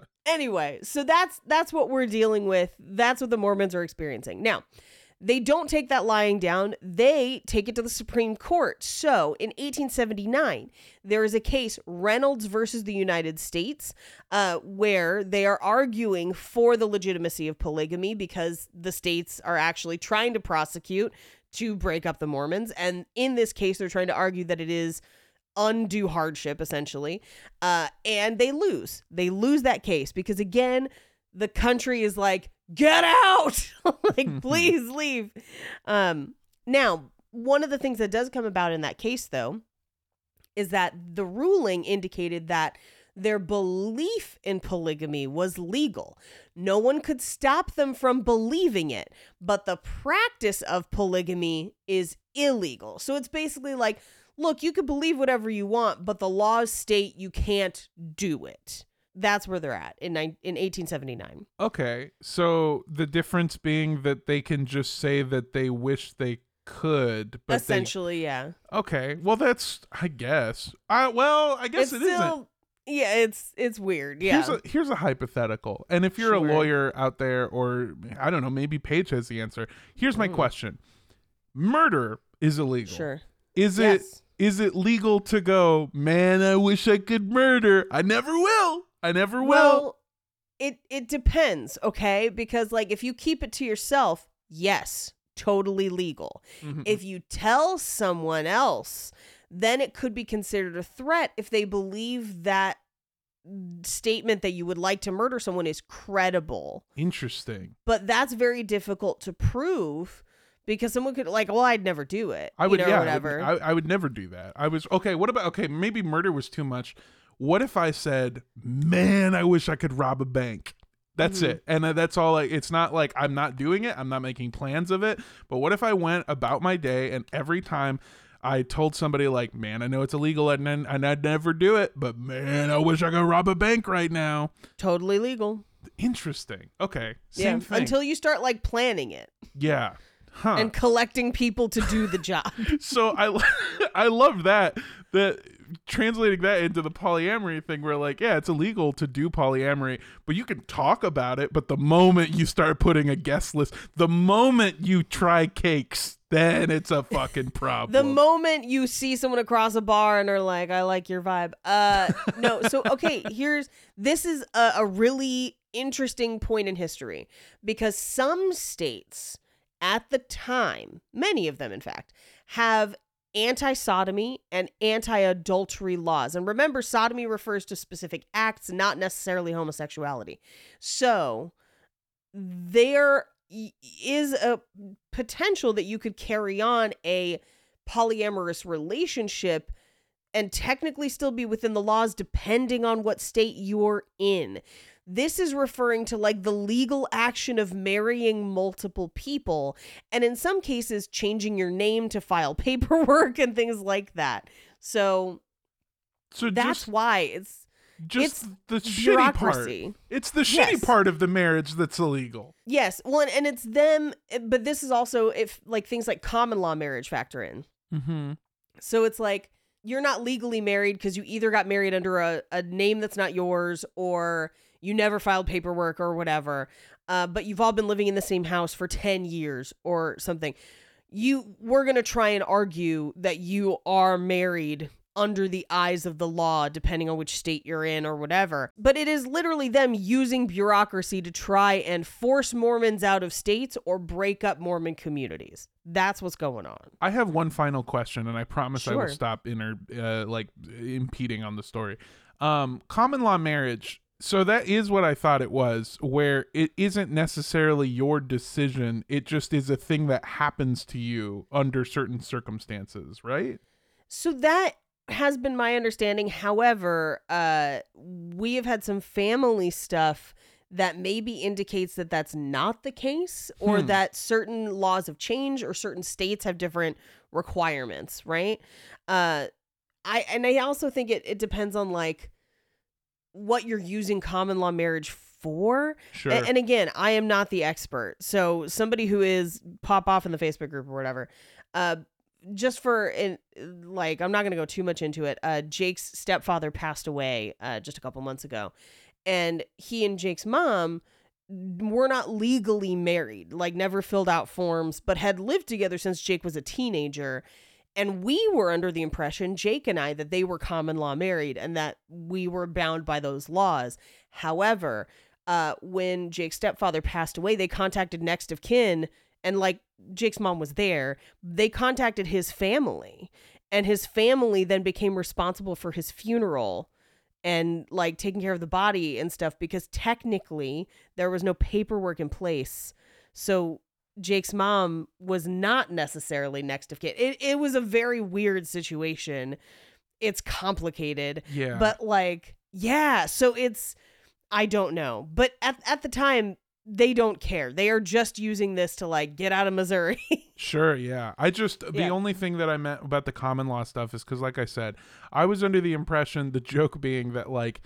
B: *laughs* *laughs* anyway, so that's that's what we're dealing with. That's what the Mormons are experiencing. Now, they don't take that lying down. They take it to the Supreme Court. So, in 1879, there is a case, Reynolds versus the United States, uh, where they are arguing for the legitimacy of polygamy because the states are actually trying to prosecute to break up the Mormons. And in this case, they're trying to argue that it is undue hardship, essentially. Uh, and they lose. They lose that case because, again, the country is like, get out! *laughs* like, *laughs* please leave. Um, now, one of the things that does come about in that case, though, is that the ruling indicated that their belief in polygamy was legal. No one could stop them from believing it, but the practice of polygamy is illegal. So it's basically like, look, you can believe whatever you want, but the laws state you can't do it. That's where they're at in nine, in 1879.
A: Okay, so the difference being that they can just say that they wish they could, but they
B: Essentially, yeah.
A: Okay, well that's I guess. I well I guess
B: it's
A: it
B: still
A: not
B: yeah, it's it's weird. Yeah.
A: Here's a here's a hypothetical, and if you're
B: Sure.
A: a lawyer out there, or I don't know, maybe Paige has the answer. Here's my
B: Mm.
A: question: Murder is illegal.
B: sure.
A: Is
B: Yes.
A: it is it legal to go? Man, I wish I could murder. I never will. I never will.
B: Well, it it depends, okay? Because like if you keep it to yourself, yes, totally legal.
A: Mhm.
B: If you tell someone else, then it could be considered a threat if they believe that statement that you would like to murder someone is credible.
A: Interesting.
B: But that's very difficult to prove because someone could like, well, I'd never do it.
A: I
B: you
A: would
B: know,
A: yeah, I would-
B: whatever.
A: I, I would never do that. I was okay. What about okay? Maybe murder was too much. What if I said, "Man, I wish I could rob a bank." That's
B: Mhm.
A: it, and that's all. Like, it's not like I'm not doing it. I'm not making plans of it. But what if I went about my day and every time I told somebody like, "Man, I know it's illegal and and I'd never do it, but man, I wish I could rob a bank right now."
B: totally legal.
A: Interesting. Okay,
B: yeah.
A: same thing.
B: Until you start like planning it
A: yeah, huh?
B: and collecting people to do the *laughs* job.
A: so I *laughs* I love that that translating that into the polyamory thing where like yeah it's illegal to do polyamory but you can talk about it but the moment you start putting a guest list the moment you try cakes then it's a fucking *laughs* problem
B: The moment you see someone across a bar and are like, I like your vibe. Uh no, so *laughs* okay, here's this is a, a really interesting point in history because some states at the time, many of them in fact, have anti-sodomy and anti-adultery laws. And remember, sodomy refers to specific acts, not necessarily homosexuality. So there is a potential that you could carry on a polyamorous relationship and technically still be within the laws depending on what state you're in. This is referring to like the legal action of marrying multiple people and in some cases changing your name to file *laughs* paperwork and things like that. So
A: so
B: that's
A: just,
B: why it's
A: just
B: it's
A: the shitty part it's the shitty
B: Yes.
A: part of the marriage that's illegal
B: Yes, well, and- and it's them, eh, but this is also if like things like common law marriage factor in.
A: mm-hmm.
B: So it's like you're not legally married because you either got married under a, a name that's not yours or you never filed paperwork or whatever. Uh, but you've all been living in the same house for 10 years or something. You we're gonna try and argue that you are married under the eyes of the law, depending on which state you're in or whatever. But it is literally them using bureaucracy to try and force Mormons out of states or break up Mormon communities. That's what's going on.
A: I have one final question, and I promise I will stop inter uh, like impeding on the story. Um, common law marriage. So that is what I thought it was, where it isn't necessarily your decision; it just is a thing that happens to you under certain circumstances, right?
B: So that has been my understanding. However, uh, we have had some family stuff that maybe indicates that that's not the case, or
A: Hmm.
B: that certain laws have changed, or certain states have different requirements. Right? Uh, I and I also think it it depends on like what you're using common law marriage for.
A: Sure.
B: A- And, again, I am not the expert. So somebody who is pop off in the Facebook group or whatever. Uh just for in like I'm not going to go too much into it. Uh Jake's stepfather passed away uh just a couple months ago. And he and Jake's mom were not legally married, like never filled out forms, but had lived together since Jake was a teenager. And we were under the impression, Jake and I, that they were common law married and that we were bound by those laws. However, uh, when Jake's stepfather passed away, they contacted next of kin, and like Jake's mom was there, they contacted his family, and his family then became responsible for his funeral and like taking care of the body and stuff because technically there was no paperwork in place. So Jake's mom was not necessarily next of kin. It it was a very weird situation. It's complicated.
A: yeah.
B: But like, yeah, so it's I don't know. But at at the time they don't care. They are just using this to like get out of Missouri. *laughs*
A: Sure, yeah. I just the
B: Yeah.
A: only thing that I meant about the common law stuff is because, like I said, I was under the impression the joke being that like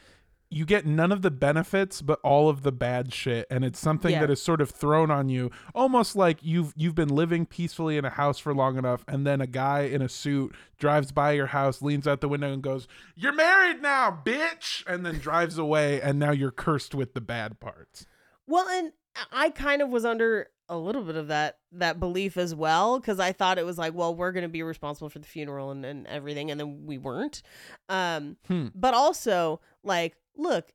A: you get none of the benefits but all of the bad shit, and it's something
B: Yeah.
A: that is sort of thrown on you, almost like you've you've been living peacefully in a house for long enough, and then a guy in a suit drives by your house, leans out the window, and goes, "You're married now, bitch," and then drives away, and now you're cursed with the bad parts.
B: Well, and I kind of was under a little bit of that that belief as well because I thought it was like, well, we're going to be responsible for the funeral and, and everything, and then we weren't. Um,
A: Hmm.
B: but also like, look,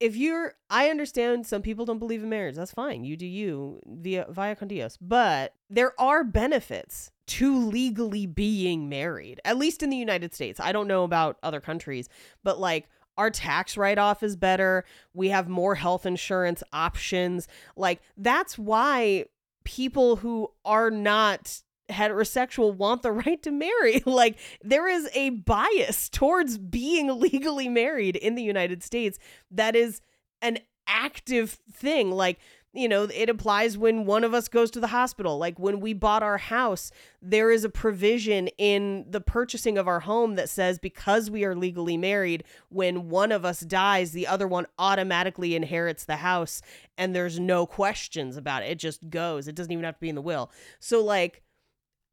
B: if you're, I understand some people don't believe in marriage. That's fine. You do you via via con Dios. But there are benefits to legally being married, at least in the United States. I don't know about other countries, but like our tax write off is better. We have more health insurance options. Like that's why people who are not heterosexual want the *laughs* right to marry. *laughs* Like there is a bias towards being *laughs* legally married in the United States that is an active thing. Like, you know, it applies when one of us goes to the hospital. Like when we bought our house, there is a provision in the purchasing of our home that says because we are legally married, when one of us dies, the other one automatically inherits the house and there's no questions about it. It just goes. It doesn't even have to be in the will. So like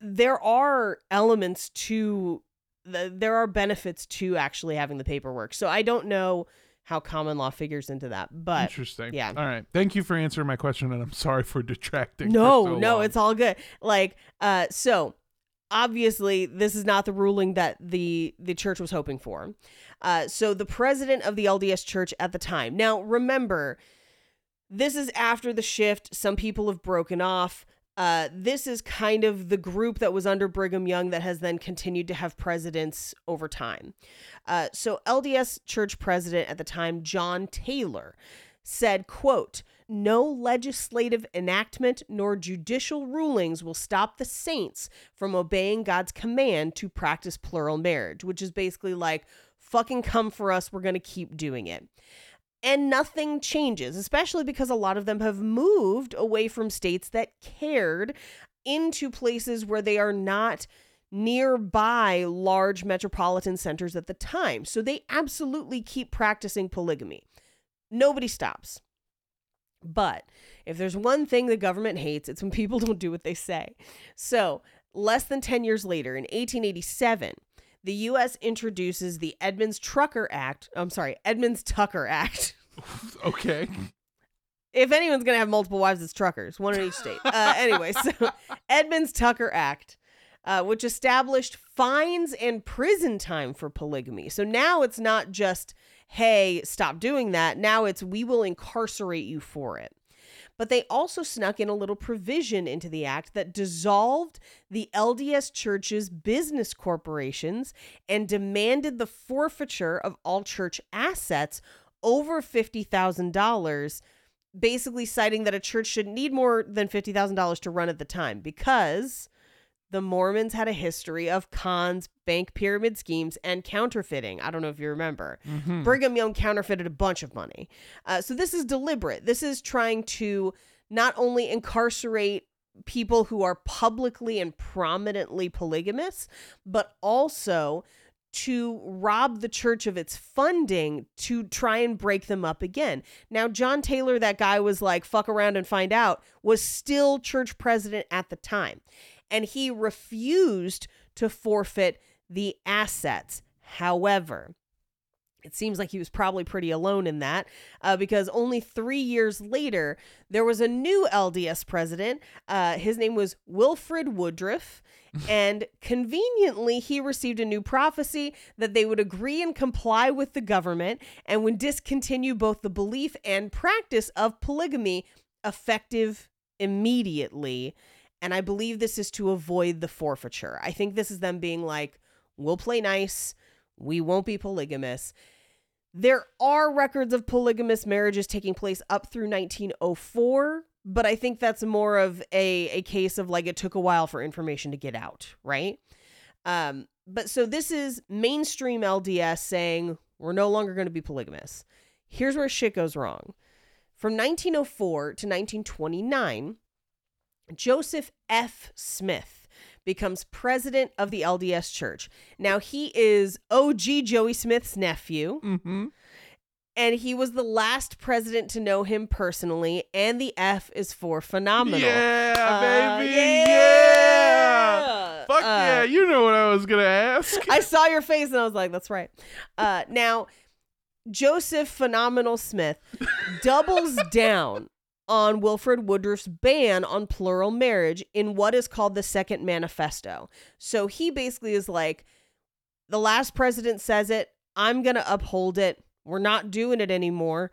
B: there are elements to the, there are benefits to actually having the paperwork. So I don't know how common law figures into that, but
A: Interesting.
B: yeah.
A: All right. Thank you for answering my question, and I'm *laughs* sorry for detracting. for
B: no,
A: so
B: no,
A: long.
B: it's all good. Like, uh, so obviously this is not the ruling that the the church was hoping for. Uh, so the president of the LDS Church at the time. Now, remember, this is after the shift. Some people have broken off. Uh, this is kind of the group that was under Brigham Young that has then continued to have presidents over time. Uh, so LDS Church president at the time, John Taylor, said, quote, no legislative enactment nor judicial rulings will stop the saints from obeying God's command to practice plural marriage, which is basically like, fucking come for us, we're going to keep doing it and nothing changes, especially because a lot of them have moved away from states that cared into places where they are not nearby large metropolitan centers at the time. So they absolutely keep practicing polygamy. Nobody stops. But if there's one thing the government hates, it's when people *laughs* don't do what they say. So, less than 10 years later, in 1887, the US introduces the Edmunds Trucker Act. I'm sorry, Edmunds Tucker Act. *laughs*
A: okay.
B: if anyone's gonna have multiple wives, it's truckers, one in each state. Uh, *laughs* anyway, so Edmunds Tucker Act, uh, which established fines and prison time for polygamy. So now it's not just hey, stop doing that. Now it's we will incarcerate you for it. But they also snuck in a little provision into the act that dissolved the LDS Church's business corporations and demanded the forfeiture of all church assets over $50,000, basically citing that a church shouldn't need more than $50,000 to run at the time because the Mormons had a history of cons, bank pyramid schemes, and counterfeiting. I don't know if you remember.
A: Mhm.
B: Brigham Young counterfeited a bunch of money. Uh, so this is deliberate. This is trying to not only incarcerate people who are publicly and prominently polygamous, but also to rob the church of its funding to try and break them up again. Now, John Taylor, that guy was like, fuck around and find out, was still church president at the time. And he refused to forfeit the assets. However, it seems like he was probably pretty alone in that uh, because only three years later, there was a new LDS president. Uh, his name was Wilford Woodruff. *laughs* and conveniently, he received a new prophecy that they would agree and comply with the government and would discontinue both the belief and practice of polygamy effective immediately. And I believe this is to avoid the forfeiture. I think this is them being like, we'll play nice, we won't be polygamous. There are records of polygamous marriages taking place up through 1904, but I think that's more of a, a case of like it took a while for information to get out, right? Um, but so this is mainstream LDS saying we're no longer going to be polygamous. Here's where shit goes wrong. From 1904 to 1929, Joseph F. Smith becomes president of the LDS Church. Now, he is OG Joey Smith's nephew,
A: Mm-hmm.
B: and he was the last president to know him personally. And the F is for phenomenal.
A: Yeah,
B: Uh,
A: baby.
B: yeah.
A: Yeah. Fuck
B: Uh,
A: yeah. You know what I was going to ask. *laughs*
B: I saw your face and I was like, that's right. Uh, now, Joseph Phenomenal Smith *laughs* doubles down on Wilford Woodruff's ban on plural marriage in what is called the Second Manifesto. So he basically is like, the last president says it, I'm going to uphold it. We're not doing it anymore.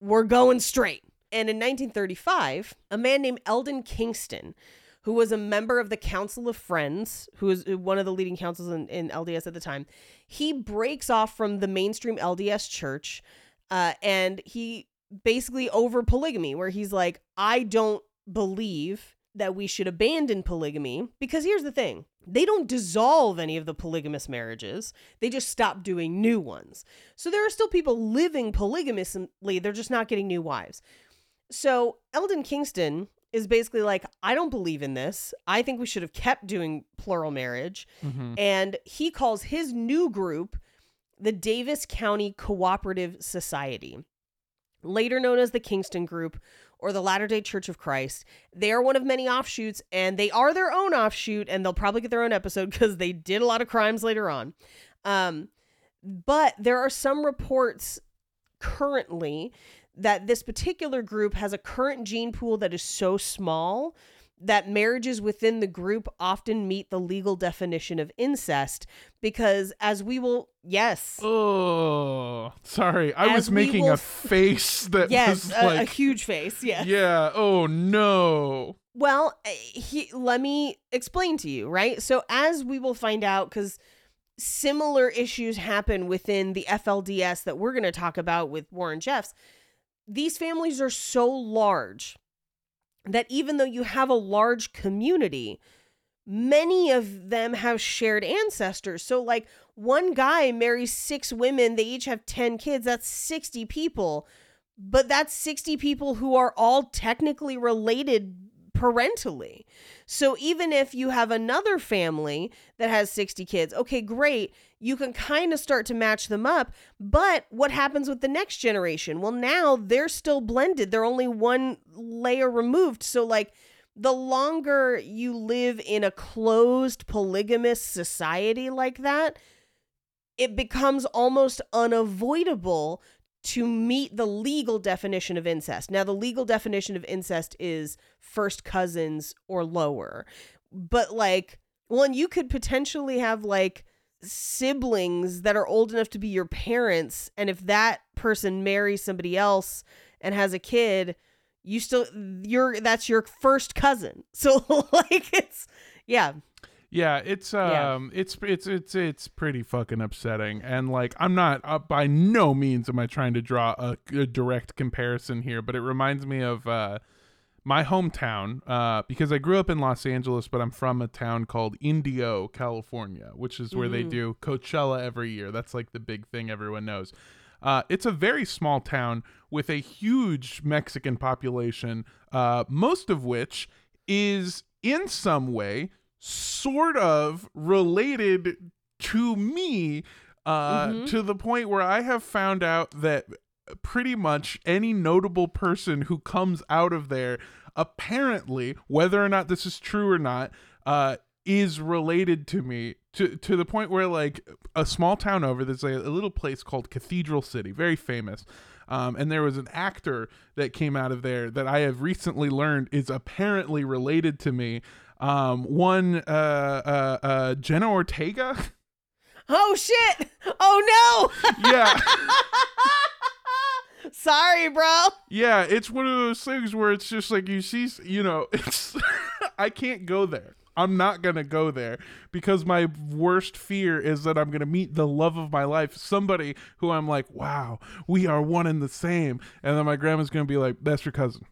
B: We're going straight. And in 1935, a man named Elden Kingston, who was a member of the Council of Friends, who was one of the leading councils in, in LDS at the time, he breaks off from the mainstream LDS church uh, and he basically over polygamy, where he's like, I don't believe that we should abandon polygamy. Because here's the thing they don't dissolve any of the polygamous marriages. They just stop doing new ones. So there are still people living polygamously they're just not getting new wives. So elden kingston is basically like i don't believe in this. I think we should have kept doing plural marriage.
A: Mhm.
B: and he calls his new group the Davis County Cooperative Society, later known as the Kingston Group or the Latter day Church of Christ. They are one of many offshoots, and they are their own offshoot, and they'll probably get their own episode *laughs* because they did a lot of crimes later on. Um, but there are some reports currently that this particular group has a current gene pool that is so small that marriages within the group often meet the legal definition of incest because as we will yes
A: Oh, sorry. I
B: As
A: was making
B: will
A: a face *laughs* that
B: yes
A: was
B: a, a huge face yeah
A: yeah. Oh no.
B: Well, eh, he, let me explain to you, right? So, as we will find out, because similar issues happen within the FLDS that we're going to talk about with Warren Jeffs, these families are so large that even though you have a large community, many of them have shared ancestors. So, like, one guy marries six women, they each have 10 kids, that's 60 people. But that's 60 people who are all technically related parentally. So even if you have another family that has 60 kids, okay, great, you can kind of start to match them up. But what happens with the next generation? Well, now they're still blended. They're only one layer removed. So, like, the longer you live in a closed polygamous society like that, it becomes almost unavoidable to meet the legal definition of incest. Now, the legal definition of incest is first cousins or lower. But, like, and you could potentially have, like, siblings that are old enough to be your parents. And if that person marries somebody else and has a kid, you still, you're, that's your first cousin. *laughs* So, like, it's, yeah.
A: Yeah, it's
B: Yeah.
A: um, it's it's it's it's pretty fucking upsetting, and like I'm not uh, by no means am I trying to draw a, a direct comparison here, but it reminds me of uh, my hometown uh, because I grew up in Los Angeles, but I'm from a town called Indio, California, which is where they
B: Mhm.
A: do Coachella every year. That's like the big thing everyone knows. Uh, it's a very small town with a huge Mexican population, uh, most of which is in some way sort of related to me uh,
B: Mhm.
A: to the point where I have found out that pretty much any notable person who comes out of there, apparently, whether or not this is true or not, uh, is related to me to to the point where like a small town over there's a, a little place called Cathedral City, very famous. Um, and there was an actor that came out of there that I have recently learned is apparently related to me. Um, one uh, uh, uh, Jenna Ortega.
B: Oh shit! Oh no! yeah! *laughs* Sorry, bro.
A: yeah. It's one of those things where it's just like you see, you know, it's *laughs* I can't go there. I'm not gonna go there because my worst fear is that I'm gonna meet the love of my life, somebody who I'm like, wow, we are one and the same, and then my grandma's gonna be like, that's your cousin,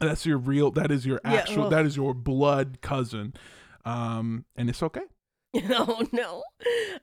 A: that's your real, that is your
B: Yeah,
A: actual,
B: ugh.
A: that is your blood cousin, um, and it's okay. *laughs*
B: oh no.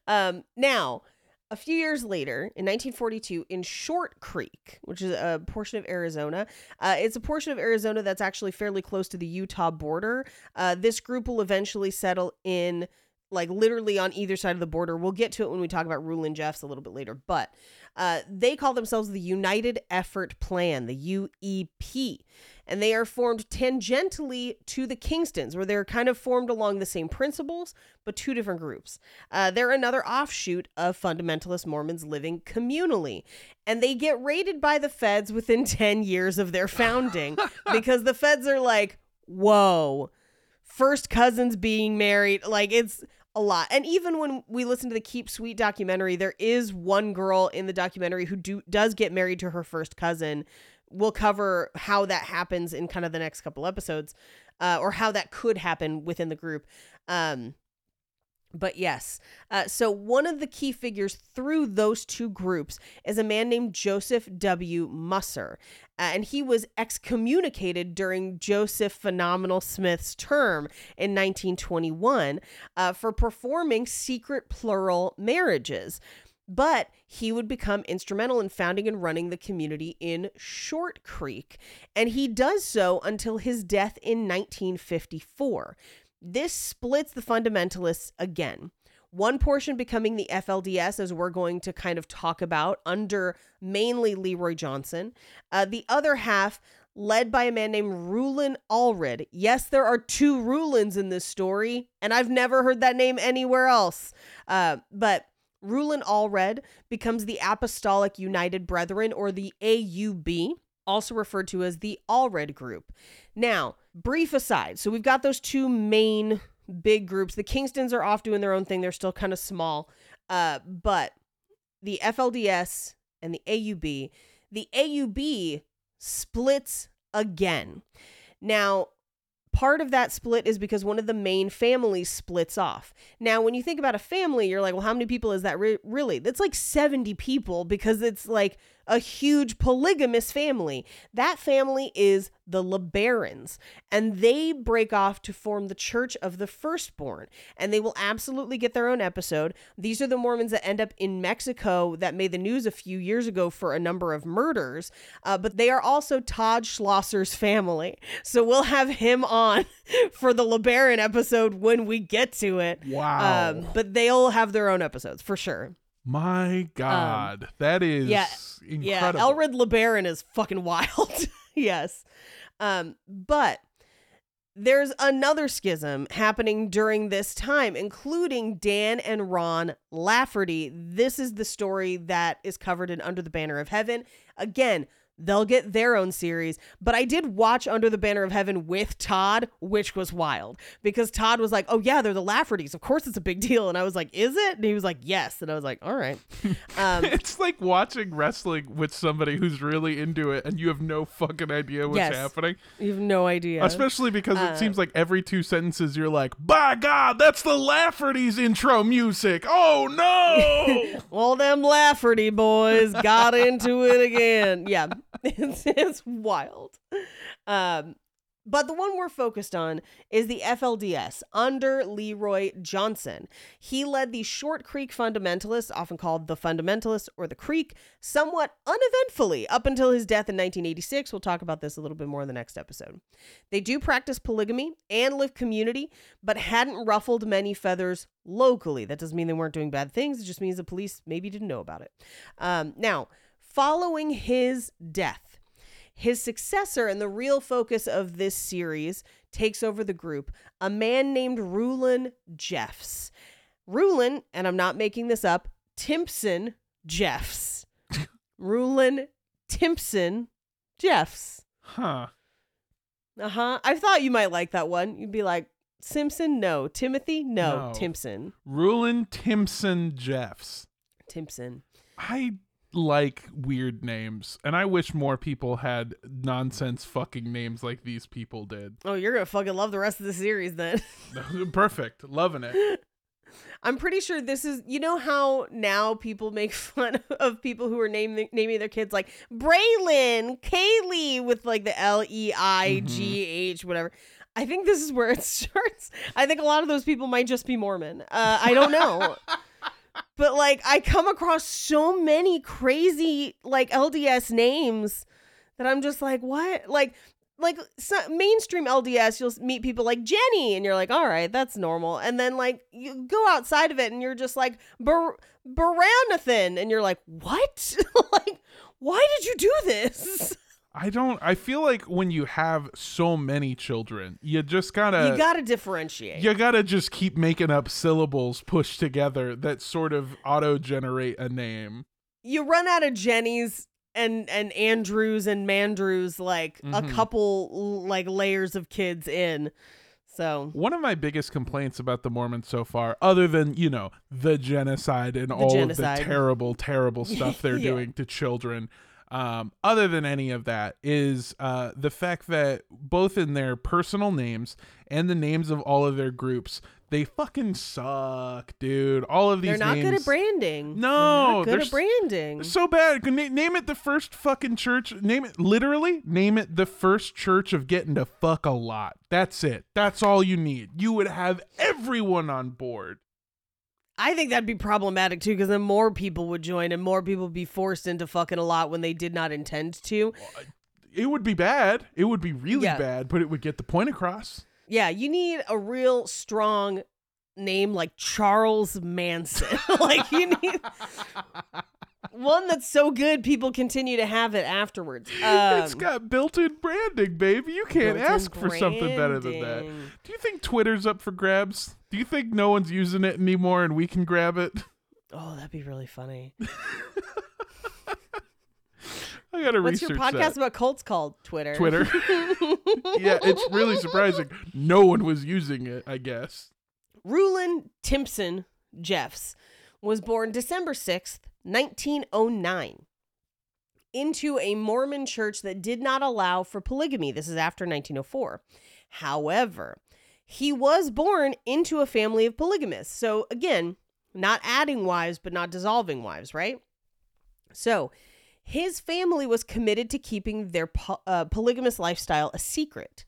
B: Um, now, a few years later, in 1942, in Short Creek, which is a portion of Arizona, uh, it's a portion of Arizona that's actually fairly close to the Utah border. Uh, this group will eventually settle in, like literally on either side of the border. We'll get to it when we talk about Rulon Jeffs a little bit later, but uh, they call themselves the United Effort Plan, the UEP and they are formed tangentially to the Kingstons, where they're kind of formed along the same principles, but two different groups. Uh, they're another offshoot of fundamentalist Mormons living communally, and they get raided by the feds within *laughs* 10 years of their founding *laughs* because the feds are like, whoa, first cousins being married. Like, it's a lot. And even when we listen to the Keep Sweet documentary, there is one girl in the documentary who do, does get married to her first cousin. We'll cover how that happens in kind of the next couple episodes, uh, or how that could happen within the group. Um, but yes, uh, so one of the key figures through those two groups is a man named Joseph W. Musser. Uh, and he was excommunicated during Joseph Phenomenal Smith's term in 1921 uh, for performing secret plural marriages. But he would become instrumental in founding and running the community in Short Creek. And he does so until his death in 1954. This splits the fundamentalists again. One portion becoming the FLDS, as we're going to kind of talk about, under mainly Leroy Johnson. Uh, the other half, led by a man named Rulon Allred. Yes, there are two Rulons in this story, and I've never heard that name anywhere else. Uh, but Rulon Allred becomes the Apostolic United Brethren, or the AUB, also referred to as the Allred Group. Now, brief aside, so we've got those two main big groups. The Kingstons are off doing their own thing, they're still kind of small. Uh, but the FLDS and the AUB, the AUB splits again. Now, part of that split is because one of the main families splits off. Now, when you think about a family, you're like, well, how many people is that re- really? That's like 70 people because it's like a huge polygamous family. That family is the LeBarons, and they break off to form the Church of the Firstborn, and they will absolutely get their own episode. These are the Mormons that end up in Mexico that made the news a few years ago for a number of murders, uh, but they are also Todd Schlosser's family. So we'll have him on *laughs* for the LeBaron episode when we get to it.
A: Wow.
B: Um, but they'll have their own episodes for sure.
A: My God, that is
B: Um, yeah,
A: incredible.
B: Yeah, Elred LeBaron is fucking wild. *laughs* yes. Um, but there's another schism happening during this time, including Dan and Ron Lafferty. This is the story that is covered in Under the Banner of Heaven. Again, they'll get their own series, but I did watch Under the Banner of Heaven with Todd, which was wild because Todd was like, "Oh yeah, they're the Laffertys. Of course it's a big deal." And I was like, "Is it?" And he was like, "Yes." And I was like, "All right." *laughs* Um,
A: it's like watching wrestling with somebody who's really into it and you have no fucking idea what's
B: Yes.
A: happening.
B: you have no idea.
A: Especially because
B: Uh,
A: it seems like every two sentences you're like, by God, that's the Lafferty's intro music. Oh no! *laughs*
B: All them Lafferty boys got into it again. Yeah, *laughs* it's, it's wild. Um, But the one we're focused on is the FLDS under Leroy Johnson. He led the Short Creek Fundamentalists, often called the Fundamentalists or the Creek, somewhat uneventfully up until his death in 1986. We'll talk about this a little bit more in the next episode. They do practice polygamy and live community, but hadn't ruffled many feathers locally. That doesn't mean they weren't doing bad things, it just means the police maybe didn't know about it. Um, now, following his death, his successor and the real focus of this series takes over the group, a man named Rulon Jeffs. Rulon, and I'm not making this up, Timpson Jeffs. *laughs* Rulon Timpson Jeffs.
A: Huh.
B: Uh huh. I thought you might like that one. You'd be like, Simpson? No. Timothy? No.
A: No.
B: Timpson.
A: Rulon Timpson Jeffs.
B: Timpson.
A: I like weird names, and I wish more people had nonsense fucking names like these people did.
B: Oh, you're to fucking love the rest of the series then. *laughs*
A: Perfect. Loving it. *laughs*
B: I'm pretty sure this is you know how now people make *laughs* fun of people who are naming naming their kids like Braylon, Kaylee with like the L E I G H whatever. I think this is where it starts. I think a lot of those people might just be Mormon. Uh, I don't know. But like I come across so many crazy like LDS names that I'm just like, what? Like like mainstream LDS, you'll meet people like Jenny, and you're like, all right, that's normal. And then like you go outside of it, and you're just like Bar- Baranathan, and you're like, what? *laughs* like, why did you do this? *laughs*
A: I don't. I feel like when you have so many children, you just gotta.
B: you gotta differentiate.
A: you gotta just keep making up syllables pushed together that sort of auto generate a name.
B: you run out of Jennies and and Andrews and Mandrews like a
A: Mhm.
B: couple like layers of kids in. So
A: One of my biggest complaints about the Mormons so far, other than, you know, the genocide and all
B: genocide.
A: of the terrible, terrible *laughs* stuff they're
B: Yeah.
A: doing to children, um, other than any of that, is uh, the fact that both in their personal names and the names of all of their groups, they fucking suck, dude. All of these
B: they're not good at branding.
A: No,
B: they're
A: they're
B: good at branding.
A: So bad. Na- name it the first fucking church. Name it literally. Name it the first church of getting to fuck a lot. That's it. That's all you need. You would have everyone on board.
B: I think that'd be problematic too, because then more people would join and more people would be forced into fucking a lot when they did not intend to.
A: It would be bad. It would be really
B: Yeah.
A: bad, but it would get the point across.
B: Yeah, you need a real strong name like Charles Manson. *laughs* like you need one that's so good people continue to have it afterwards. Um,
A: it's got built-in branding, baby. You can't ask for something better than that. Do you think Twitter's up for grabs? Do you think no one's using it anymore and we can grab it?
B: Oh, that'd be really funny. *laughs*
A: I gotta
B: What's
A: research What's
B: your podcast
A: that.
B: about cults called? Twitter.
A: Twitter. *laughs* yeah, it's really surprising. No one was using it, I guess.
B: Rulon Timpson Jeffs was born December 6th, 1909, into a Mormon church that did not allow for polygamy. This is after 1904. However, he was born into a family of polygamists. So, again, not adding wives, but not dissolving wives, right? So, his family was committed to keeping their po- uh, polygamous lifestyle a secret.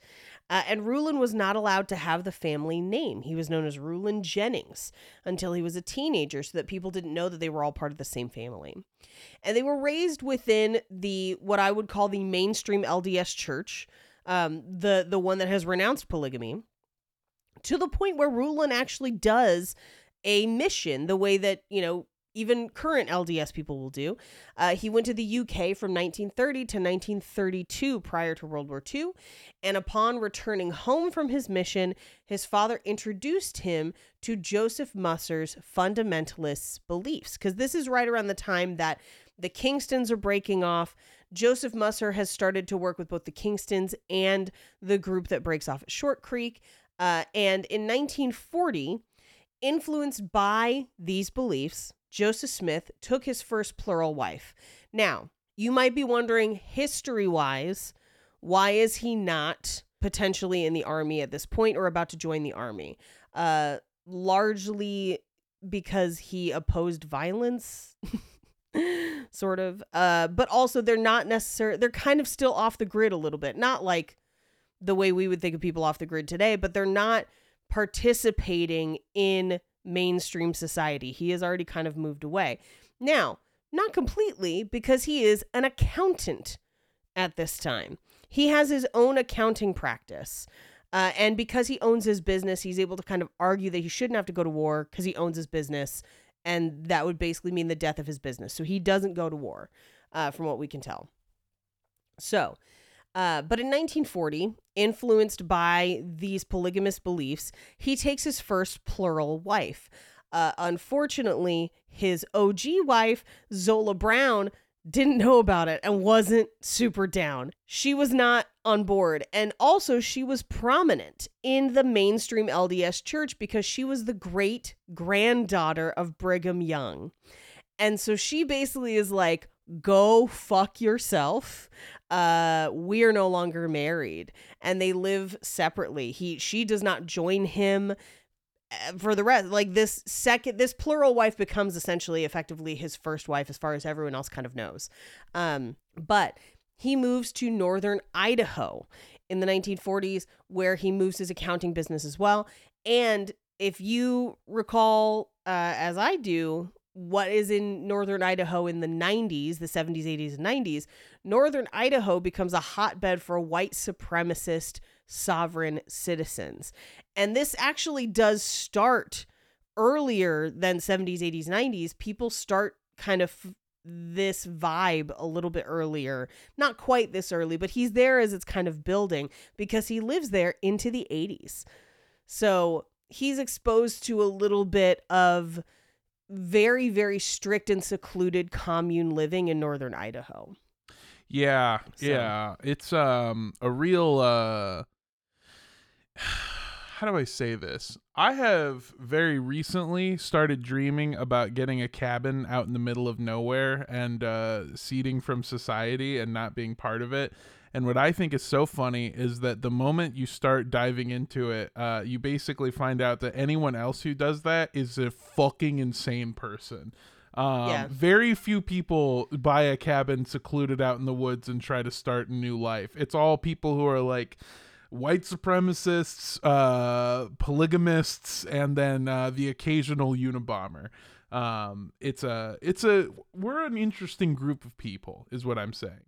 B: Uh, and Rulon was not allowed to have the family name. He was known as Rulon Jennings until he was a teenager, so that people didn't know that they were all part of the same family. And they were raised within the what I would call the mainstream LDS church, um, the the one that has renounced polygamy, to the point where Rulon actually does a mission the way that you know even current LDS people will do. Uh, he went to the UK from 1930 to 1932 prior to World War II. And upon returning home from his mission, his father introduced him to Joseph Musser's fundamentalist beliefs. Because this is right around the time that the Kingstons are breaking off. Joseph Musser has started to work with both the Kingstons and the group that breaks off at Short Creek. Uh, and in 1940, influenced by these beliefs, Joseph Smith took his first plural wife. Now, you might be wondering, history wise, why is he not potentially in the army at this point or about to join the army? Uh, largely because he opposed violence. *laughs* sort of uh but also they're not necessarily they're kind of still off the grid a little bit not like the way we would think of people off the grid today, but they're not participating in mainstream society. He has already kind of moved away. Now, not completely, because he is an accountant at this time. He has his own accounting practice. Uh, and because he owns his business, he's able to kind of argue that he shouldn't have to go to war because he owns his business. And that would basically mean the death of his business. So he doesn't go to war, uh, from what we can tell. So, uh, but in 1940, influenced by these polygamous beliefs, he takes his first plural wife. Uh, unfortunately, his OG wife, Zola Brown, didn't know about it and wasn't super down. She was not on board. And also, she was prominent in the mainstream LDS church because she was the great granddaughter of Brigham Young. And so she basically is like, go fuck yourself. Uh, we are no longer married. And they live separately. He she does not join him uh, for the rest like this second this plural wife becomes essentially effectively his first wife as far as everyone else kind of knows um but he moves to northern idaho in the 1940s where he moves his accounting business as well and if you recall uh, as i do what is in northern idaho in the 90s the 70s 80s and 90s northern idaho becomes a hotbed for white supremacist sovereign citizens. And this actually does start earlier than 70s 80s 90s people start kind of f- this vibe a little bit earlier. Not quite this early but he's there as it's kind of building because he lives there into the 80s so he's exposed to a little bit of very very strict and secluded commune living in northern idaho
A: Yeah,
B: So-
A: yeah. It's um a real uh *sighs* how do I say this? I have very recently started dreaming about getting a cabin out in the middle of nowhere and uh seeding from society and not being part of it. And what I think is so funny is that the moment you start diving into it, uh, you basically find out that anyone else who does that is a fucking insane person. Um,
B: Yeah.
A: Very few people buy a cabin secluded out in the woods and try to start a new life. It's all people who are like white supremacists, uh, polygamists, and then uh, the occasional Unabomber. Um, it's a, it's a, we're an interesting group of people, is what I'm saying.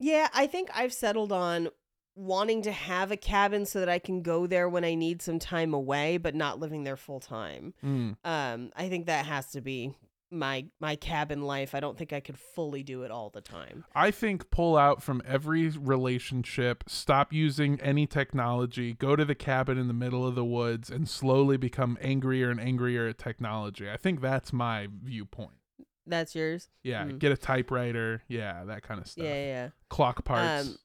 B: Yeah, I think I've settled on wanting to have a cabin so that I can go there when I need some time away, but not living there full time.
A: Mm.
B: Um, I think that has to be my my cabin life. I don't think I could fully do it all the time.
A: I think pull out from every relationship, stop using any technology, go to the cabin in the middle of the woods, and slowly become angrier and angrier at technology. I think that's my viewpoint.
B: That's yours.
A: Yeah,
B: Mm.
A: get a typewriter. Yeah, that kind of stuff.
B: Yeah, yeah.
A: Clock parts.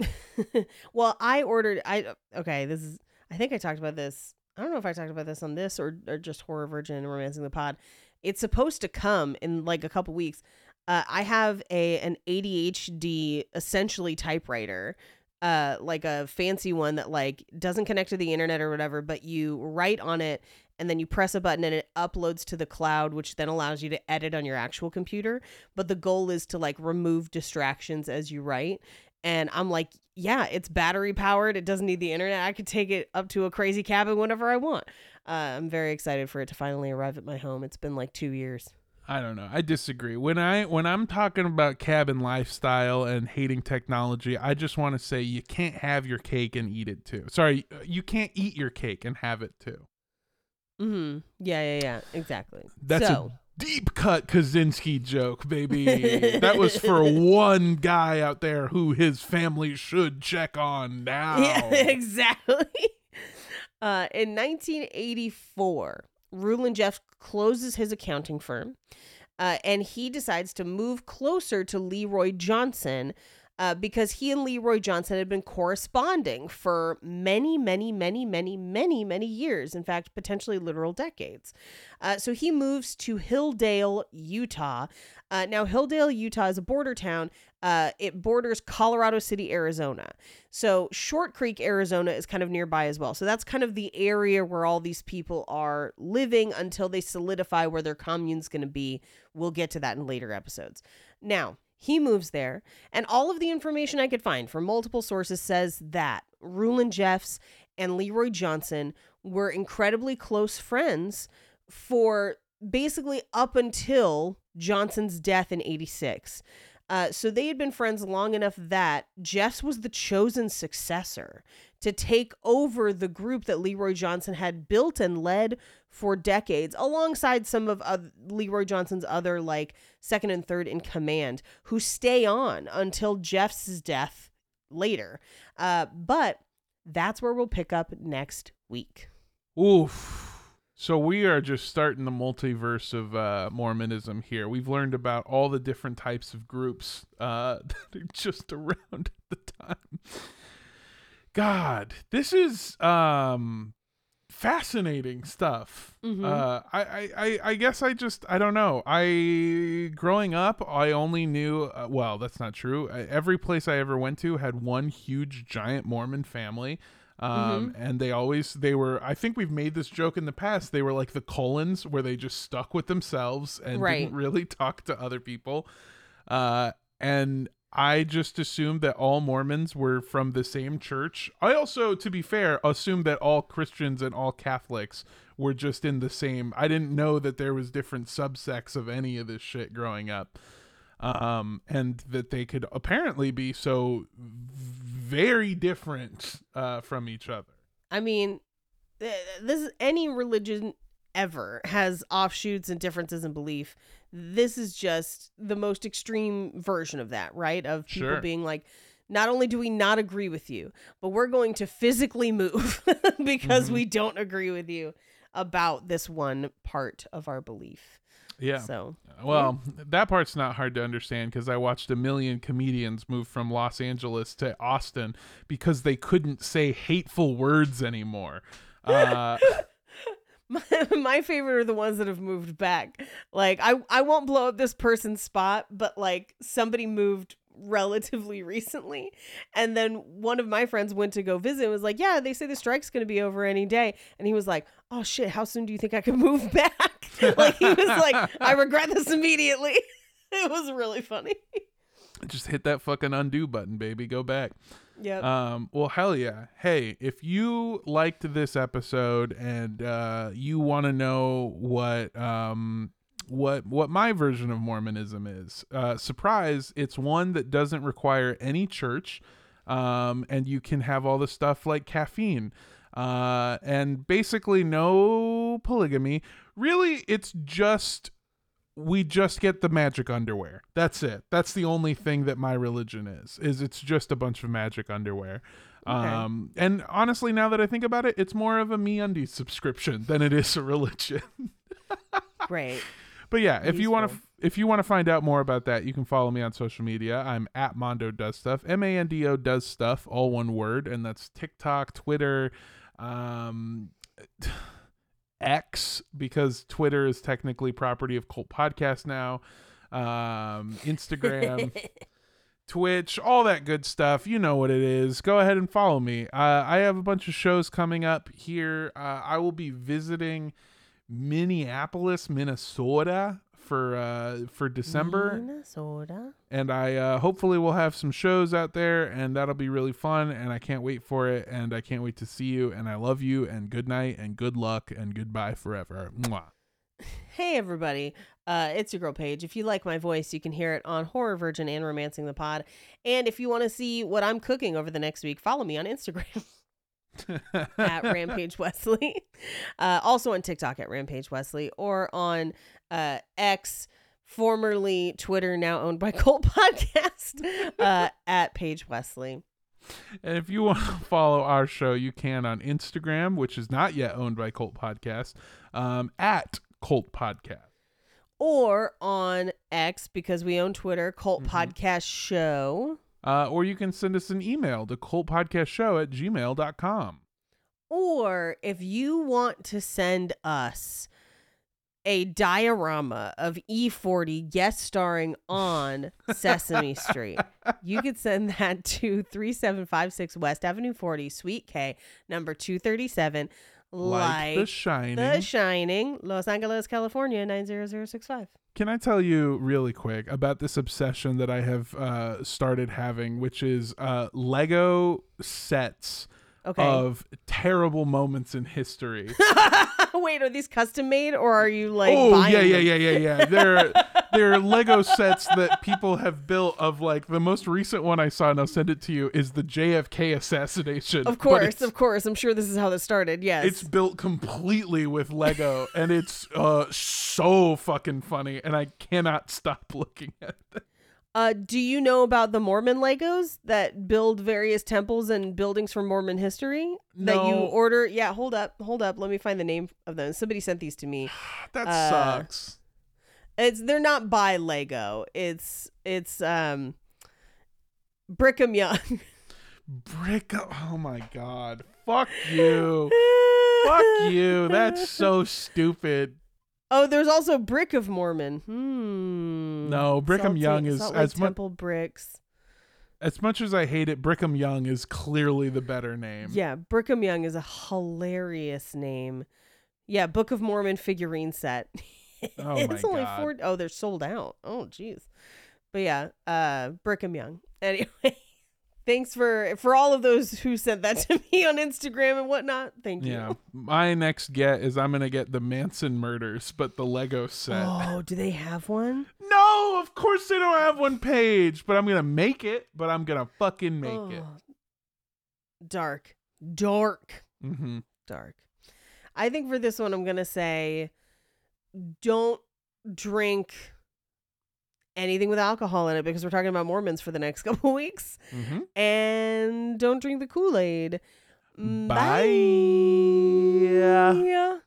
B: Um, *laughs* well, I ordered. I okay. This is. I think I talked about this. I don't know if I talked about this on this or or just horror virgin and romancing the pod. It's supposed to come in like a couple weeks. Uh, I have a an ADHD essentially typewriter, uh, like a fancy one that like doesn't connect to the internet or whatever, but you write on it and then you press a button and it uploads to the cloud, which then allows you to edit on your actual computer. But the goal is to like remove distractions as you write. And I'm like, yeah, it's battery powered. It doesn't need the internet. I could take it up to a crazy cabin whenever I want. Uh, I'm very excited for it to finally arrive at my home. It's been like two years.
A: I don't know. I disagree. When I when I'm talking about cabin lifestyle and hating technology, I just want to say you can't have your cake and eat it too. Sorry, you can't eat your cake and have it too.
B: Mm-hmm. Yeah, yeah, yeah. Exactly.
A: That's
B: so,
A: a deep cut Kaczynski joke, baby. *laughs* that was for one guy out there who his family should check on now.
B: Yeah, *laughs* exactly. Uh, in 1984, Rulon Jeff closes his accounting firm, uh, and he decides to move closer to Leroy Johnson. Uh, because he and Leroy Johnson had been corresponding for many, many, many, many, many, many years. In fact, potentially literal decades. Uh, so he moves to Hildale, Utah. Uh, now, Hildale, Utah is a border town. Uh, it borders Colorado City, Arizona. So Short Creek, Arizona is kind of nearby as well. So that's kind of the area where all these people are living until they solidify where their commune's going to be. We'll get to that in later episodes. Now, He moves there, and all of the information I could find from multiple sources says that Rulon Jeffs and Leroy Johnson were incredibly close friends for basically up until Johnson's death in 86. Uh, so they had been friends long enough that Jeffs was the chosen successor to take over the group that Leroy Johnson had built and led for decades, alongside some of uh, Leroy Johnson's other, like, second and third in command, who stay on until Jeffs' death later. Uh, but that's where we'll pick up next week.
A: Oof. So we are just starting the multiverse of uh, Mormonism here. We've learned about all the different types of groups uh, *laughs* that are just around at the time. God, this is um, fascinating stuff.
B: Mhm.
A: Uh, I, I, I, I guess I just I don't know. I growing up, I only knew. Uh, well, that's not true. Uh, every place I ever went to had one huge giant Mormon family. Um, and they always they were. I think we've made this joke in the past. They were like the Cullens, where they just stuck with themselves and
B: Right.
A: didn't really talk to other people. Uh, and I just assumed that all Mormons were from the same church. I also, to be fair, assumed that all Christians and all Catholics were just in the same. I didn't know that there was different subsects of any of this shit growing up. Um, and that they could apparently be so very different uh, from each other.
B: I mean, this any religion ever has offshoots and differences in belief. This is just the most extreme version of that, right? Of people
A: Sure.
B: being like, not only do we not agree with you, but we're going to physically move *laughs* because
A: Mm-hmm.
B: we don't agree with you about this one part of our belief.
A: Yeah.
B: So,
A: Well, that part's not hard to understand because I watched a million comedians move from Los Angeles to Austin because they couldn't say hateful words anymore. *laughs* Uh,
B: my, *laughs* my favorite are the ones that have moved back. Like I I won't blow up this person's spot, but like somebody moved relatively *laughs* recently and then one of my friends went to go visit and was like yeah they say the strike's going to be over any day and he was like oh shit how soon do you think i can *laughs* move back like he was like i regret this immediately it was really funny
A: just hit that fucking undo button, baby. Go back.
B: Yep
A: Um, well, hell yeah. Hey, if you liked this episode and uh, you want to know what um, what what my version of Mormonism is, uh, surprise! It's one that doesn't require any church, um, and you can have all the stuff like caffeine, uh, and basically no polygamy. Really, it's just we just get the magic underwear. That's it. That's the only thing that my religion is. Is it's just a bunch of magic underwear. Um and honestly now that I think about it, it's more of a MeUndies subscription *laughs* than it is a religion.
B: great *laughs*
A: but yeah, if you want to if you want to find out more about that, you can follow me on social media. I'm at Mando Does Stuff. M A N D O does stuff, all one word, and that's TikTok, Twitter, um X because Twitter is technically property of Cult Podcast now. Um, Instagram, *laughs* Twitch, all that good stuff. You know what it is. Go ahead and follow me. Uh, I have a bunch of shows coming up here. Uh, I will be visiting Minneapolis, Minnesota for uh, for December
B: Minnesota.
A: and I uh, hopefully will have some shows out there, and that'll be really fun. And I can't wait for it, and I can't wait to see you. And I love you, and good night, and good luck, and goodbye forever. Mwah.
B: Hey everybody, uh, it's your girl Paige. If you like my voice, you can hear it on Horror Virgin and Romancing the Pod. And if you want to see what I'm cooking over the next week, follow me on Instagram *laughs* *laughs* at Rampage Wesley, uh, also on TikTok at Rampage Wesley, or on uh, X, formerly Twitter, now owned by *laughs* Cult Podcast, uh, at Paige Wesley.
A: And if you want to *laughs* follow our show, you can on Instagram, which is not yet owned by Cult Podcast, um, at Cult Podcast.
B: Or on X, because we own Twitter, Cult Podcast Show.
A: Uh, or you can send us an email to cultpodcastshow at gmail.com.
B: Or if you want to send us a diorama of E40 guest starring on Sesame *laughs* Street, you could send that to 3756 West Avenue 40, Suite K, number 237,
A: Like,
B: like,
A: The Shining.
B: The Shining, Los Angeles, California, 90065.
A: Can I tell you really quick about this obsession that I have uh, started having, which is uh, Lego sets
B: Okay.
A: of terrible moments in history. *laughs*
B: Wait, are these custom made or are you like
A: oh yeah, yeah, yeah, yeah, yeah. They're *laughs* they're Lego sets that people have built. Of like the most recent one I saw, and I'll send it to you, is the JFK assassination.
B: Of *laughs* course, of course. I'm sure this is how this started. Yes.
A: It's built completely with Lego, and it's uh so fucking funny, and I cannot stop looking at it.
B: Uh, do you know about the Mormon Legos that build various temples and buildings from Mormon history that you order? Yeah, hold up, hold up. Let me find the name of them. Somebody sent these to me. *sighs*
A: That
B: Uh,
A: sucks.
B: It's they're not by Lego. It's it's um Brigham Young. *laughs*
A: Brick. Oh my god. Fuck you. *laughs* Fuck you. That's so stupid.
B: Oh, there's also Brick of Mormon. Hmm.
A: No, Brigham
B: Salt
A: Young is
B: Salt Lake
A: as mu-
B: Temple bricks.
A: As much as I hate it, Brigham Young is clearly the better name.
B: Yeah, Brigham Young is a hilarious name. Yeah, Book of Mormon figurine set. *laughs*
A: Oh
B: it's
A: my
B: only
A: God.
B: four oh, they're sold out. Oh jeez. But yeah, uh Brigham Young. *laughs* Anyway. Thanks for for all of those who sent that to me on Instagram and whatnot. Thank you.
A: Yeah. My next get is I'm gonna get the Manson murders, but the Lego set.
B: Oh, do they have one?
A: No, of course they don't have one Paige, but I'm gonna make it. But I'm gonna fucking make it.
B: Oh. Dark. Dark.
A: Mm-hmm.
B: Dark. I think for this one I'm gonna say don't drink anything with alcohol in it because we're talking about Mormons for the next *laughs* couple weeks.
A: Mm-hmm.
B: And don't drink the Kool-Aid. Mm,
A: Bye.
B: Bye.